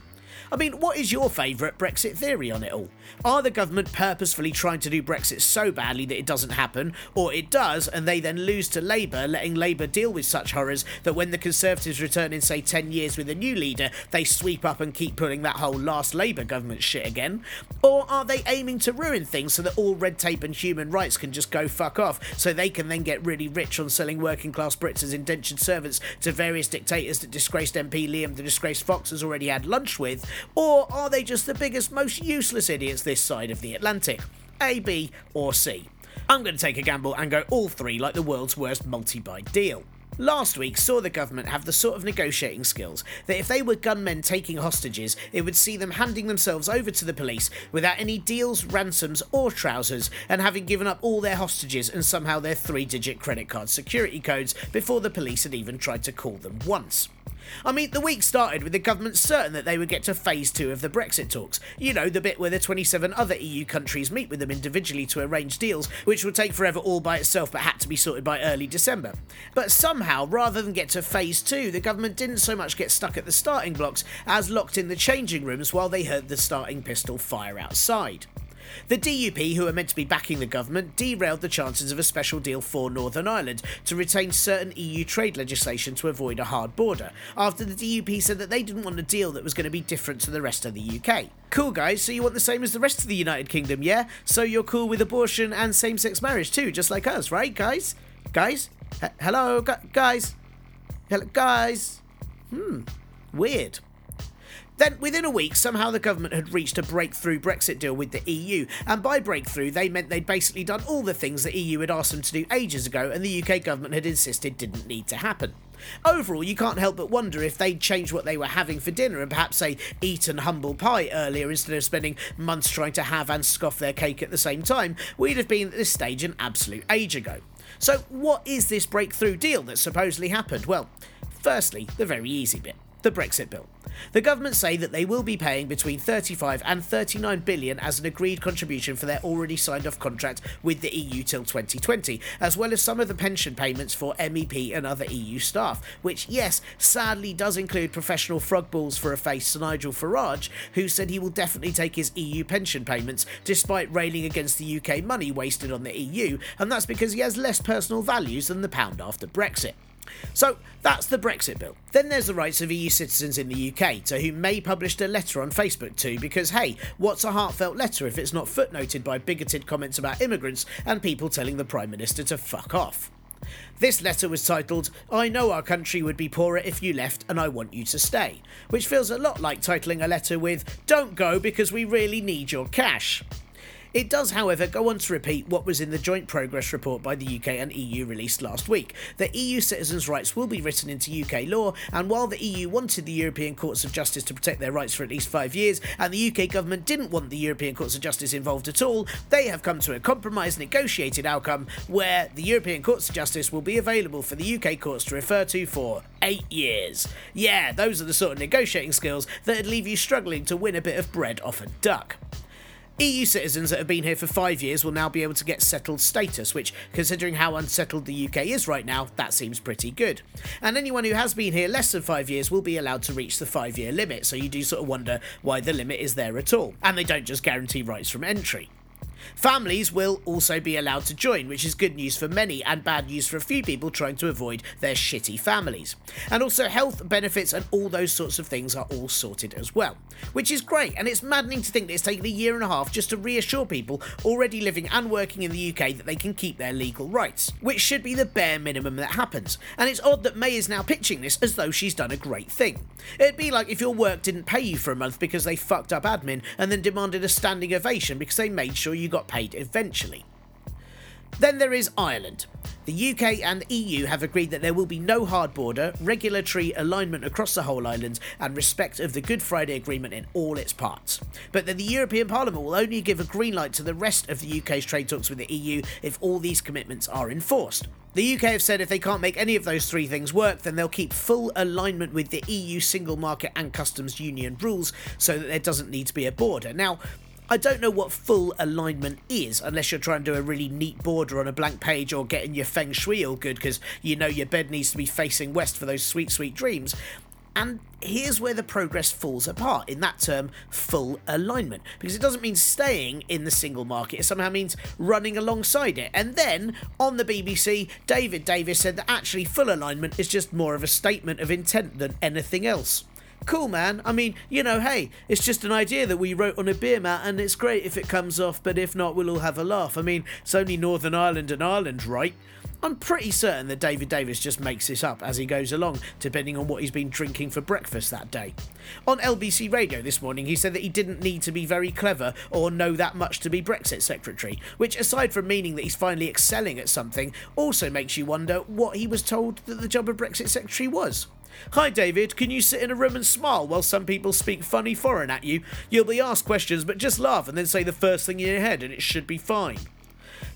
I mean, what is your favourite Brexit theory on it all? Are the government purposefully trying to do Brexit so badly that it doesn't happen, or it does and they then lose to Labour, letting Labour deal with such horrors that when the Conservatives return in, say, 10 years with a new leader, they sweep up and keep pulling that whole last Labour government shit again? Or are they aiming to ruin things so that all red tape and human rights can just go fuck off, so they can then get really rich on selling working class Brits as indentured servants to various dictators that disgraced MP Liam the disgraced Fox has already had lunch with? Or are they just the biggest, most useless idiots this side of the Atlantic? A, B, or C? I'm going to take a gamble and go all three like the world's worst multi buy deal. Last week saw the government have the sort of negotiating skills that if they were gunmen taking hostages, it would see them handing themselves over to the police without any deals, ransoms, or trousers, and having given up all their hostages and somehow their three digit credit card security codes before the police had even tried to call them once. I mean, the week started with the government certain that they would get to phase two of the Brexit talks. You know, the bit where the 27 other EU countries meet with them individually to arrange deals, which would take forever all by itself but had to be sorted by early December. But somehow, rather than get to phase two, the government didn't so much get stuck at the starting blocks as locked in the changing rooms while they heard the starting pistol fire outside. The DUP, who are meant to be backing the government, derailed the chances of a special deal for Northern Ireland to retain certain EU trade legislation to avoid a hard border, after the DUP said that they didn't want a deal that was going to be different to the rest of the UK. Cool, guys, so you want the same as the rest of the United Kingdom, yeah? So you're cool with abortion and same sex marriage too, just like us, right, guys? Guys? H- hello, gu- guys? Hello, guys? Hmm, weird. Then, within a week, somehow the government had reached a breakthrough Brexit deal with the EU, and by breakthrough, they meant they'd basically done all the things the EU had asked them to do ages ago and the UK government had insisted didn't need to happen. Overall, you can't help but wonder if they'd changed what they were having for dinner and perhaps say eaten humble pie earlier instead of spending months trying to have and scoff their cake at the same time, we'd have been at this stage an absolute age ago. So, what is this breakthrough deal that supposedly happened? Well, firstly, the very easy bit the Brexit bill. The government say that they will be paying between 35 and 39 billion as an agreed contribution for their already signed off contract with the EU till 2020, as well as some of the pension payments for MEP and other EU staff, which, yes, sadly does include professional frog balls for a face Nigel Farage, who said he will definitely take his EU pension payments despite railing against the UK money wasted on the EU, and that's because he has less personal values than the pound after Brexit. So that's the Brexit bill. Then there's the rights of EU citizens in the UK, to whom May published a letter on Facebook to, because hey, what's a heartfelt letter if it's not footnoted by bigoted comments about immigrants and people telling the Prime Minister to fuck off? This letter was titled, I know our country would be poorer if you left and I want you to stay, which feels a lot like titling a letter with, Don't go because we really need your cash. It does, however, go on to repeat what was in the joint progress report by the UK and EU released last week that EU citizens' rights will be written into UK law, and while the EU wanted the European Courts of Justice to protect their rights for at least five years, and the UK government didn't want the European Courts of Justice involved at all, they have come to a compromise negotiated outcome where the European Courts of Justice will be available for the UK courts to refer to for eight years. Yeah, those are the sort of negotiating skills that'd leave you struggling to win a bit of bread off a duck. EU citizens that have been here for five years will now be able to get settled status, which, considering how unsettled the UK is right now, that seems pretty good. And anyone who has been here less than five years will be allowed to reach the five year limit, so you do sort of wonder why the limit is there at all. And they don't just guarantee rights from entry. Families will also be allowed to join, which is good news for many and bad news for a few people trying to avoid their shitty families. And also, health benefits and all those sorts of things are all sorted as well, which is great. And it's maddening to think that it's taken a year and a half just to reassure people already living and working in the UK that they can keep their legal rights, which should be the bare minimum that happens. And it's odd that May is now pitching this as though she's done a great thing. It'd be like if your work didn't pay you for a month because they fucked up admin and then demanded a standing ovation because they made sure you got paid eventually. Then there is Ireland. The UK and EU have agreed that there will be no hard border, regulatory alignment across the whole island, and respect of the Good Friday Agreement in all its parts. But that the European Parliament will only give a green light to the rest of the UK's trade talks with the EU if all these commitments are enforced. The UK have said if they can't make any of those three things work, then they'll keep full alignment with the EU single market and customs union rules so that there doesn't need to be a border. Now, I don't know what full alignment is, unless you're trying to do a really neat border on a blank page or getting your feng shui all good because you know your bed needs to be facing west for those sweet, sweet dreams. And here's where the progress falls apart in that term, full alignment. Because it doesn't mean staying in the single market, it somehow means running alongside it. And then on the BBC, David Davis said that actually full alignment is just more of a statement of intent than anything else cool, man. I mean, you know, hey, it's just an idea that we wrote on a beer mat, and it's great if it comes off, but if not, we'll all have a laugh. I mean, it's only Northern Ireland and Ireland, right? I'm pretty certain that David Davis just makes this up as he goes along, depending on what he's been drinking for breakfast that day. On LBC Radio this morning, he said that he didn't need to be very clever or know that much to be Brexit Secretary, which, aside from meaning that he's finally excelling at something, also makes you wonder what he was told that the job of Brexit Secretary was. Hi, David. Can you sit in a room and smile while some people speak funny foreign at you? You'll be asked questions, but just laugh and then say the first thing in your head, and it should be fine.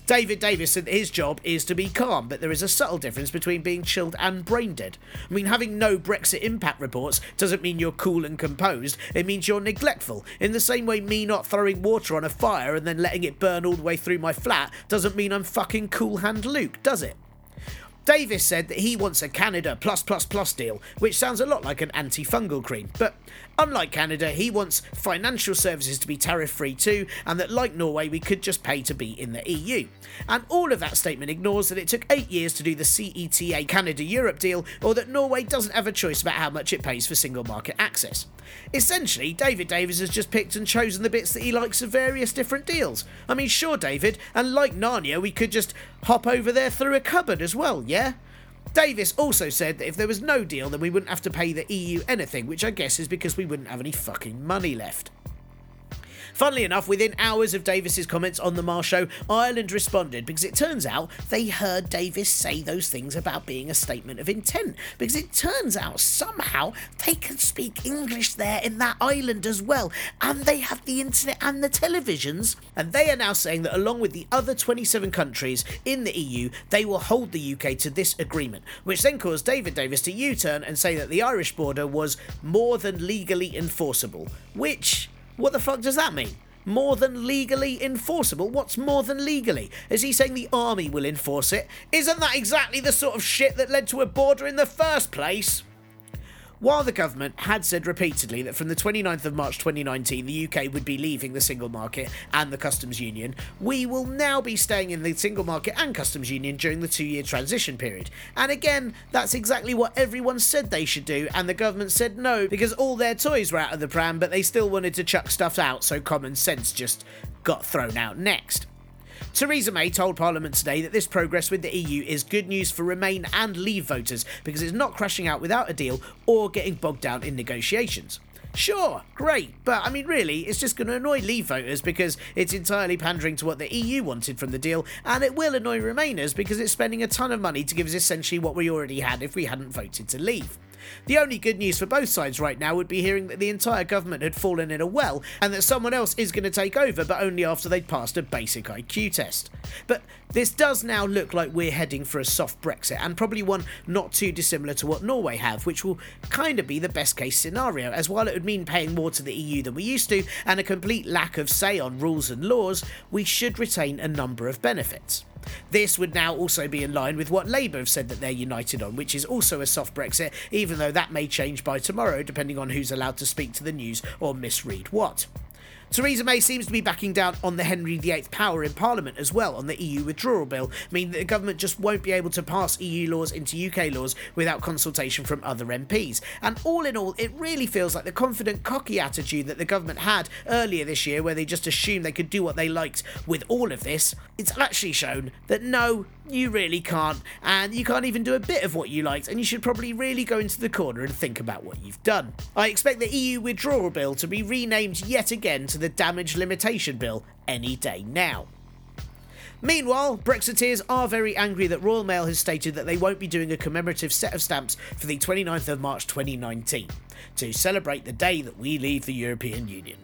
David Davis said that his job is to be calm, but there is a subtle difference between being chilled and brain dead. I mean, having no Brexit impact reports doesn't mean you're cool and composed, it means you're neglectful. In the same way, me not throwing water on a fire and then letting it burn all the way through my flat doesn't mean I'm fucking cool hand Luke, does it? Davis said that he wants a Canada plus plus plus deal, which sounds a lot like an antifungal cream. But unlike Canada, he wants financial services to be tariff free too, and that like Norway, we could just pay to be in the EU. And all of that statement ignores that it took eight years to do the CETA Canada Europe deal, or that Norway doesn't have a choice about how much it pays for single market access. Essentially, David Davis has just picked and chosen the bits that he likes of various different deals. I mean, sure, David, and like Narnia, we could just hop over there through a cupboard as well, yeah? Davis also said that if there was no deal, then we wouldn't have to pay the EU anything, which I guess is because we wouldn't have any fucking money left. Funnily enough, within hours of Davis's comments on the Marr show, Ireland responded because it turns out they heard Davis say those things about being a statement of intent. Because it turns out somehow they can speak English there in that island as well, and they have the internet and the televisions. And they are now saying that along with the other 27 countries in the EU, they will hold the UK to this agreement, which then caused David Davis to U turn and say that the Irish border was more than legally enforceable. Which, what the fuck does that mean? More than legally enforceable? What's more than legally? Is he saying the army will enforce it? Isn't that exactly the sort of shit that led to a border in the first place? While the government had said repeatedly that from the 29th of March 2019 the UK would be leaving the single market and the customs union, we will now be staying in the single market and customs union during the two year transition period. And again, that's exactly what everyone said they should do, and the government said no because all their toys were out of the pram, but they still wanted to chuck stuff out, so common sense just got thrown out next. Theresa May told Parliament today that this progress with the EU is good news for Remain and Leave voters because it's not crashing out without a deal or getting bogged down in negotiations. Sure, great, but I mean, really, it's just going to annoy Leave voters because it's entirely pandering to what the EU wanted from the deal, and it will annoy Remainers because it's spending a ton of money to give us essentially what we already had if we hadn't voted to leave. The only good news for both sides right now would be hearing that the entire government had fallen in a well and that someone else is going to take over, but only after they'd passed a basic IQ test. But this does now look like we're heading for a soft Brexit, and probably one not too dissimilar to what Norway have, which will kind of be the best case scenario, as while it would mean paying more to the EU than we used to and a complete lack of say on rules and laws, we should retain a number of benefits. This would now also be in line with what Labour have said that they're united on, which is also a soft Brexit, even though that may change by tomorrow depending on who's allowed to speak to the news or misread what. Theresa May seems to be backing down on the Henry VIII power in Parliament as well on the EU withdrawal bill, meaning that the government just won't be able to pass EU laws into UK laws without consultation from other MPs. And all in all, it really feels like the confident, cocky attitude that the government had earlier this year, where they just assumed they could do what they liked with all of this. It's actually shown that no, you really can't, and you can't even do a bit of what you liked, and you should probably really go into the corner and think about what you've done. I expect the EU withdrawal bill to be renamed yet again to the Damage Limitation Bill any day now. Meanwhile, Brexiteers are very angry that Royal Mail has stated that they won't be doing a commemorative set of stamps for the 29th of March 2019 to celebrate the day that we leave the European Union.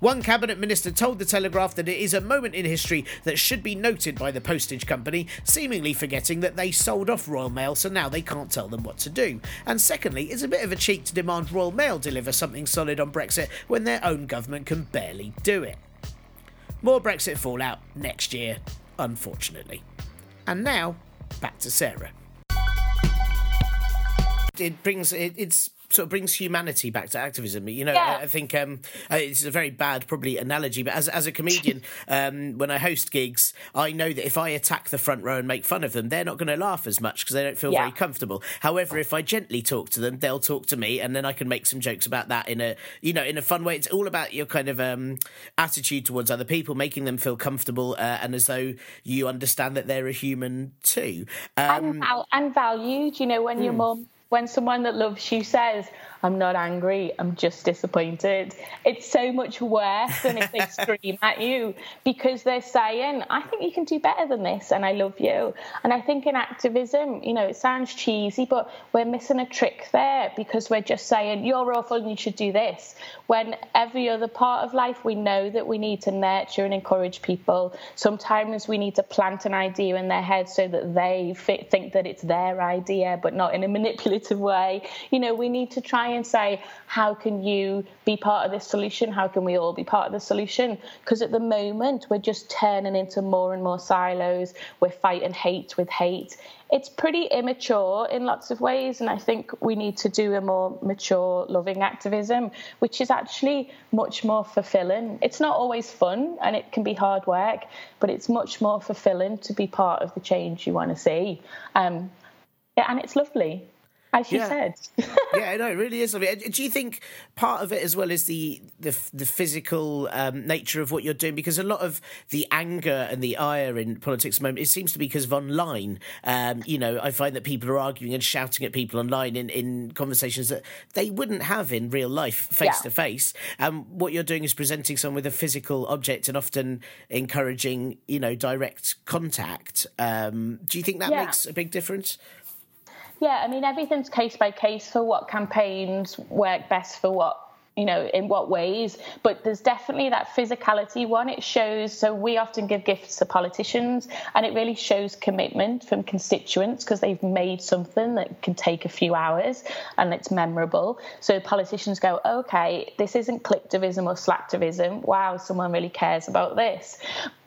One cabinet minister told the Telegraph that it is a moment in history that should be noted by the postage company, seemingly forgetting that they sold off Royal Mail, so now they can't tell them what to do. And secondly, it's a bit of a cheek to demand Royal Mail deliver something solid on Brexit when their own government can barely do it. More Brexit fallout next year, unfortunately. And now, back to Sarah. It brings it, it's sort of brings humanity back to activism. You know, Yeah. I, I think um, uh, it's a very bad, probably analogy, but as as a comedian, um, when I host gigs, I know that if I attack the front row and make fun of them, they're not going to laugh as much because they don't feel Yeah. very comfortable. However, if I gently talk to them, they'll talk to me, and then I can make some jokes about that in a you know in a fun way. It's all about your kind of um, attitude towards other people, making them feel comfortable, uh, and as though you understand that they're a human too. Um, and, and valued. You know, when your mum, when someone that loves you says, "I'm not angry, I'm just disappointed," it's so much worse than if they scream at you because they're saying, "I think you can do better than this, and I love you." And I think in activism, you know, it sounds cheesy, but we're missing a trick there because we're just saying, "You're awful, and you should do this." When every other part of life, we know that we need to nurture and encourage people. Sometimes we need to plant an idea in their head so that they think that it's their idea, but not in a manipulative way. You know, we need to try and say, how can you be part of this solution? How can we all be part of the solution? Because at the moment, we're just turning into more and more silos. We're fighting hate with hate. It's pretty immature in lots of ways, and I think we need to do a more mature, loving activism, which is actually much more fulfilling. It's not always fun and it can be hard work, but it's much more fulfilling to be part of the change you want to see. Um, yeah, and it's lovely. As she Yeah. said. yeah, no, it really is. I mean, do you think part of it as well is the the, the physical um, nature of what you're doing? Because a lot of the anger and the ire in politics at the moment, it seems to be because of online. Um, you know, I find that people are arguing and shouting at people online in, in conversations that they wouldn't have in real life, face to face. Um, what you're doing is presenting someone with a physical object and often encouraging, you know, direct contact. Um, do you think that Yeah. makes a big difference? Yeah, I mean, everything's case by case for what campaigns work best for what, you know, in what ways. But there's definitely that physicality one. It shows, so we often give gifts to politicians, and it really shows commitment from constituents because they've made something that can take a few hours and it's memorable. So politicians go, okay, this isn't clicktivism or slacktivism. Wow, someone really cares about this.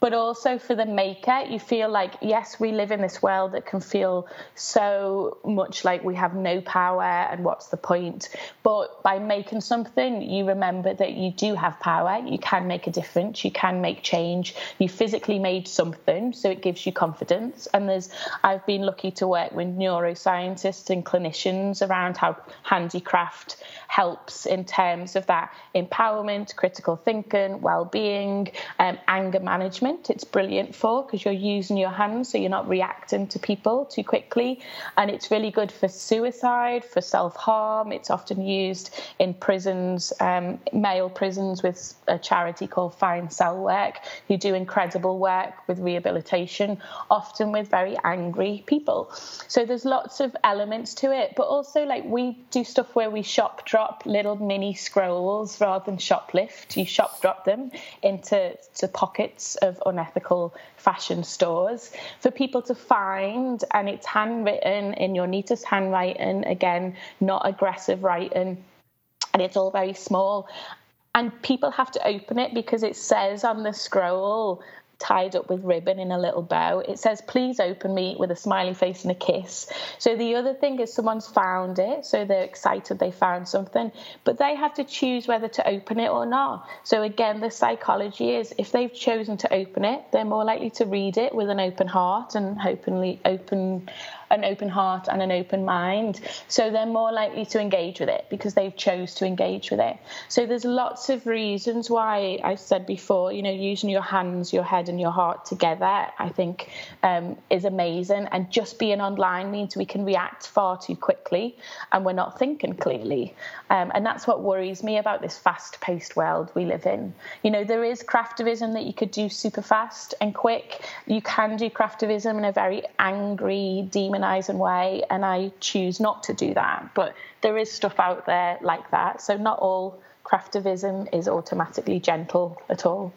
But also for the maker, you feel like, yes, we live in this world that can feel so much like we have no power and what's the point. But by making something, you remember that you do have power, you can make a difference, you can make change. You physically made something, so it gives you confidence. And there's, I've been lucky to work with neuroscientists and clinicians around how handicraft helps in terms of that empowerment, critical thinking, well-being, um, anger management. It's brilliant for because you're using your hands, so you're not reacting to people too quickly, and it's really good for suicide, for self-harm. It's often used in prisons, um, male prisons, with a charity called Fine Cell Work, who do incredible work with rehabilitation, often with very angry people. So there's lots of elements to it, but also like we do stuff where we shop drop little mini scrolls rather than shoplift. You shop drop them into to pockets of unethical fashion stores for people to find, and it's handwritten in your neatest handwriting. Again, not aggressive writing, and it's all very small. And people have to open it because it says on the scroll tied up with ribbon in a little bow. It says, please open me with a smiley face and a kiss. So the other thing is someone's found it, so they're excited they found something, but they have to choose whether to open it or not. So again, the psychology is if they've chosen to open it, they're more likely to read it with an open heart and openly open an open heart and an open mind. So they're more likely to engage with it because they've chose to engage with it. So there's lots of reasons why I said before, you know, using your hands, your head, and your heart together, I think um, is amazing. And just being online means we can react far too quickly and we're not thinking clearly. Um, and that's what worries me about this fast-paced world we live in. You know, there is craftivism that you could do super fast and quick. You can do craftivism in a very angry, demonizing way, and I choose not to do that. But there is stuff out there like that. So not all craftivism is automatically gentle at all.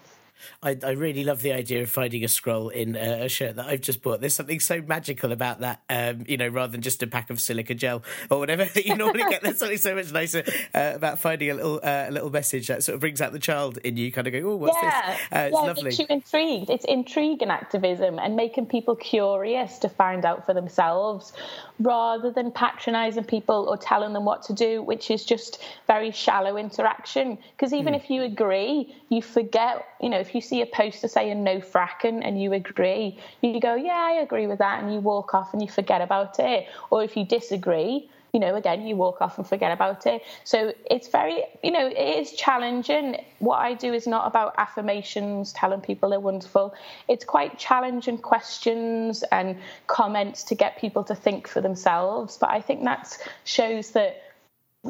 I, I really love the idea of finding a scroll in a, a shirt that I've just bought. There's something so magical about that, um, you know, rather than just a pack of silica gel or whatever that you normally get. There's something so much nicer uh, about finding a little uh, a little message that sort of brings out the child in you. Kind of go, oh, what's yeah, this? Uh, it's yeah, lovely. Makes you intrigued. It's intrigue and activism and making people curious to find out for themselves, rather than patronising people or telling them what to do, which is just very shallow interaction. Because even Hmm. if you agree, you forget. You know, if you see a poster saying no fracking and you agree, you go, yeah, I agree with that, and you walk off and you forget about it. Or if you disagree, you know, again, you walk off and forget about it. So it's very, you know, it is challenging. What I do is not about affirmations, telling people they're wonderful. It's quite challenging questions and comments to get people to think for themselves. But I think that shows that,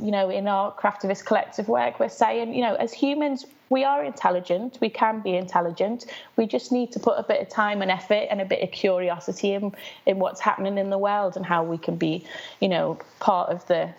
you know, in our craftivist collective work, we're saying, you know, as humans, we are intelligent. We can be intelligent. We just need to put a bit of time and effort and a bit of curiosity in, in what's happening in the world and how we can be, you know, part of the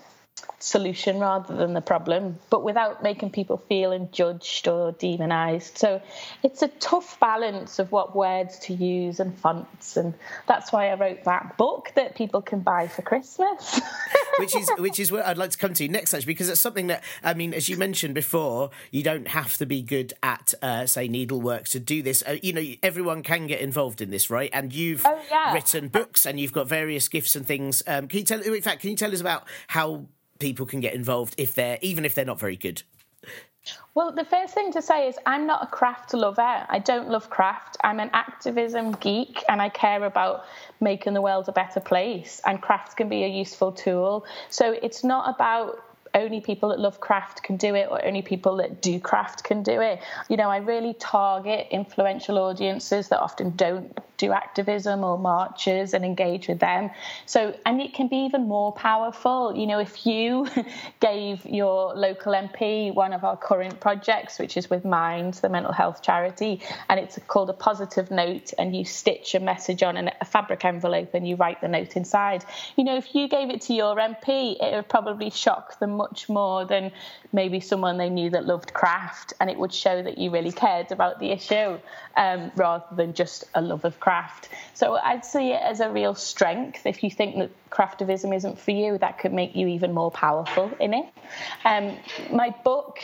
solution rather than the problem, but without making people feeling judged or demonized. So it's a tough balance of what words to use and fonts, and that's why I wrote that book that people can buy for Christmas. which is which is what I'd like to come to next, actually, because it's something that I mean, as you mentioned before, you don't have to be good at, uh, say, needlework to do this. Uh, you know, everyone can get involved in this, right? And you've Oh, yeah. written books, and you've got various gifts and things. Um, can you tell? In fact, can you tell us about how people can get involved if they're even if they're not very good? Well, the first thing to say is I'm not a craft lover. I don't love craft. I'm an activism geek and I care about making the world a better place. And craft can be a useful tool. So it's not about only people that love craft can do it or only people that do craft can do it. You know, I really target influential audiences that often don't do activism or marches and engage with them. So, and it can be even more powerful. You know, if you gave your local MP one of our current projects, which is with Mind, the mental health charity, and it's called a positive note, and you stitch a message on a fabric envelope and you write the note inside. You know, if you gave it to your MP, it would probably shock them much more than maybe someone they knew that loved craft, and it would show that you really cared about the issue um, rather than just a love of craft. So I'd see it as a real strength. If you think that craftivism isn't for you, that could make you even more powerful in it. Um, my book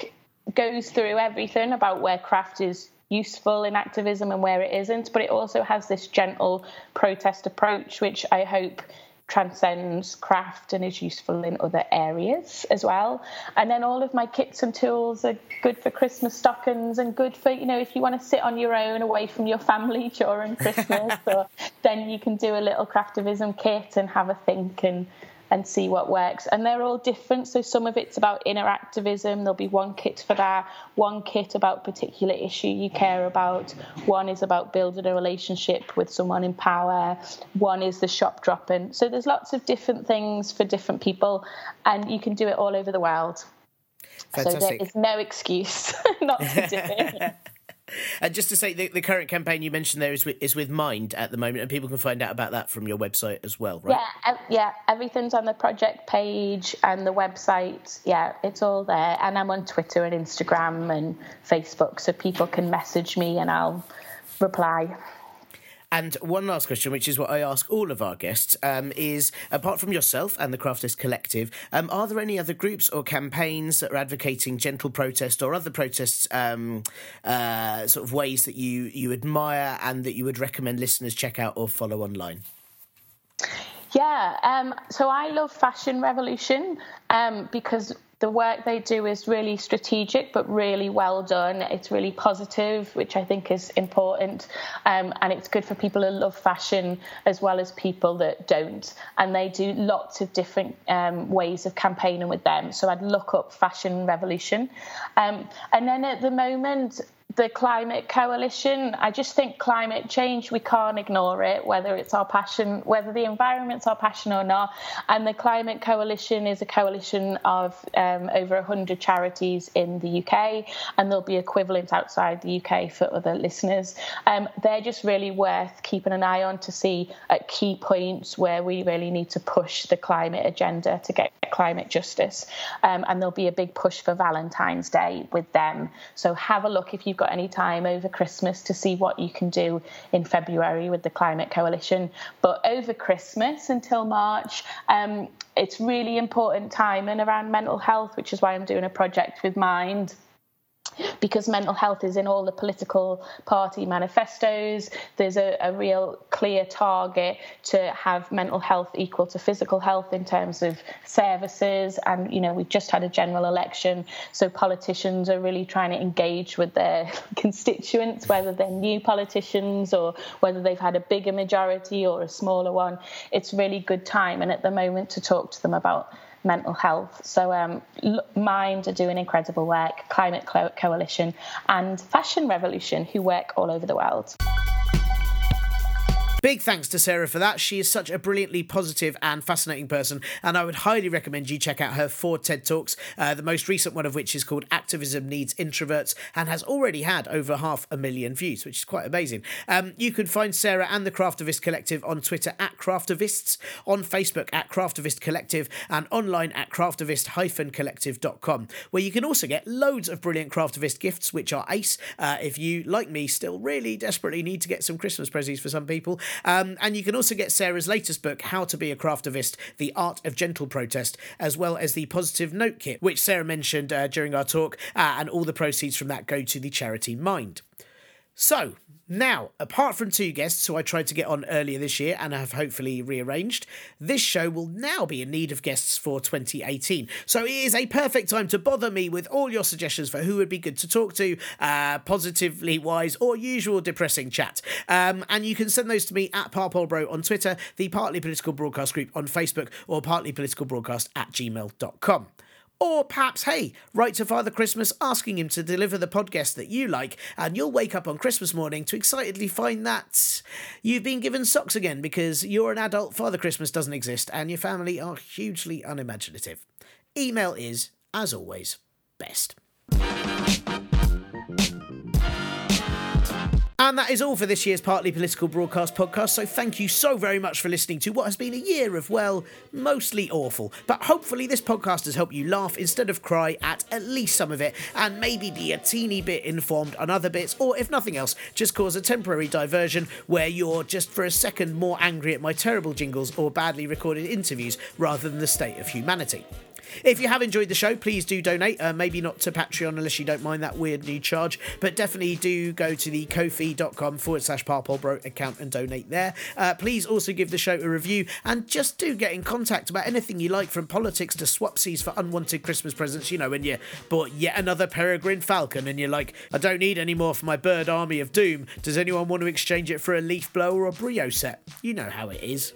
goes through everything about where craft is useful in activism and where it isn't, but it also has this gentle protest approach, which I hope transcends craft and is useful in other areas as well. And then all of my kits and tools are good for Christmas stockings and good for, you know, if you want to sit on your own away from your family during Christmas, or then you can do a little craftivism kit and have a think and and see what works. And they're all different. So some of it's about inner activism. There'll be one kit for that, one kit about particular issue you care about. One is about building a relationship with someone in power. One is the shop dropping. So there's lots of different things for different people, and you can do it all over the world. Fantastic. So there is no excuse not to do it. And just to say, the, the current campaign you mentioned there is with, is with Mind at the moment, and people can find out about that from your website as well, right? Yeah, yeah. Everything's on the project page and the website. Yeah, it's all there. And I'm on Twitter and Instagram and Facebook, so people can message me and I'll reply. And one last question, which is what I ask all of our guests, um, is apart from yourself and the Craftivist Collective, um, are there any other groups or campaigns that are advocating gentle protest or other protests, um, uh, sort of ways that you you admire and that you would recommend listeners check out or follow online? Yeah, um, so I love Fashion Revolution um, because the work they do is really strategic but really well done. It's really positive, which I think is important, um, and it's good for people who love fashion as well as people that don't. And they do lots of different um, ways of campaigning with them. So I'd look up Fashion Revolution, um, and then at the moment the climate coalition i just think climate change we can't ignore it whether it's our passion whether the environment's our passion or not. And the climate coalition is a coalition of um, over 100 charities in the uk and there'll be equivalent outside the uk for other listeners. Um, they're just really worth keeping an eye on to see at key points where we really need to push the climate agenda to get climate justice. Um, and there'll be a big push for valentine's day with them. So have a look if you've got any time over Christmas to see what you can do in February with the Climate Coalition. But over Christmas until March, um, it's really important time and around mental health, which is why I'm doing a project with Mind because mental health is in all the political party manifestos. There's a, a, real clear target to have mental health equal to physical health in terms of services. And, you know, we've just had a general election, so politicians are really trying to engage with their constituents, whether they're new politicians or whether they've had a bigger majority or a smaller one. It's really good time and at the moment to talk to them about mental health. So, um, Mind are doing incredible work, Climate Coalition, and Fashion Revolution, who work all over the world. Big thanks to Sarah for that. She is such a brilliantly positive and fascinating person, and I would highly recommend you check out her four TED Talks, uh, the most recent one of which is called Activism Needs Introverts and has already had over half a million views, which is quite amazing. Um, you can find Sarah and the Craftivist Collective on Twitter at Craftivists, on Facebook at Craftivist Collective, and online at craftivist-collective.com, where you can also get loads of brilliant Craftivist gifts, which are ace uh, if you, like me, still really desperately need to get some Christmas presents for some people. Um, and you can also get Sarah's latest book, How to Be a Craftivist The Art of Gentle Protest, as well as the Positive Note Kit, which Sarah mentioned uh, during our talk, uh, and all the proceeds from that go to the charity Mind. So, now, apart from two guests who I tried to get on earlier this year and have hopefully rearranged, this show will now be in need of guests for 2018. So it is a perfect time to bother me with all your suggestions for who would be good to talk to, uh, positively wise or usual depressing chat. Um, and you can send those to me at Parpolbro on Twitter, the Partly Political Broadcast Group on Facebook, or partlypoliticalbroadcast at gmail.com. Or perhaps, hey, write to Father Christmas asking him to deliver the podcast that you like, and you'll wake up on Christmas morning to excitedly find that you've been given socks again because you're an adult, Father Christmas doesn't exist, and your family are hugely unimaginative. Email is, as always, best. And that is all for this year's Partly Political Broadcast podcast. So thank you so very much for listening to what has been a year of, well, mostly awful. But hopefully, this podcast has helped you laugh instead of cry at at least some of it, and maybe be a teeny bit informed on other bits, or if nothing else, just cause a temporary diversion where you're just for a second more angry at my terrible jingles or badly recorded interviews rather than the state of humanity. If you have enjoyed the show, please do donate. Uh, maybe not to Patreon unless you don't mind that weird new charge, but definitely do go to the ko-fi.com forward slash parpolbro account and donate there. Uh, please also give the show a review and just do get in contact about anything you like from politics to swapsies for unwanted Christmas presents. You know, when you bought yet another peregrine falcon and you're like, I don't need any more for my bird army of doom. Does anyone want to exchange it for a leaf blower or a brio set? You know how it is.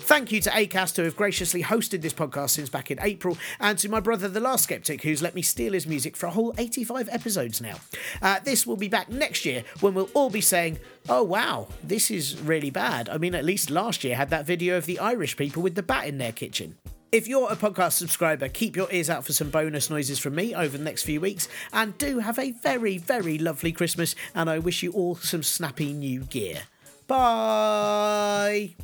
Thank you to ACAST who have graciously hosted this podcast since back in April, and to my brother The Last Skeptik who's let me steal his music for a whole 85 episodes now. Uh, this will be back next year when we'll all be saying, oh wow, this is really bad. I mean, at least last year had that video of the Irish people with the bat in their kitchen. If you're a podcast subscriber, keep your ears out for some bonus noises from me over the next few weeks, and do have a very, very lovely Christmas, and I wish you all some snappy new gear. Bye!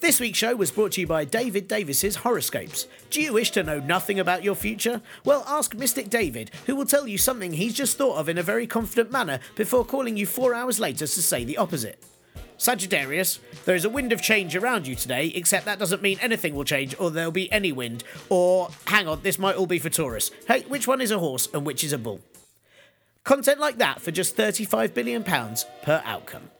This week's show was brought to you by David Davis's Horoscopes. Do you wish to know nothing about your future? Well, ask Mystic David, who will tell you something he's just thought of in a very confident manner before calling you four hours later to say the opposite. Sagittarius, there is a wind of change around you today, except that doesn't mean anything will change or there'll be any wind. Or, hang on, this might all be for Taurus. Hey, which one is a horse and which is a bull? Content like that for just £35 billion per outcome.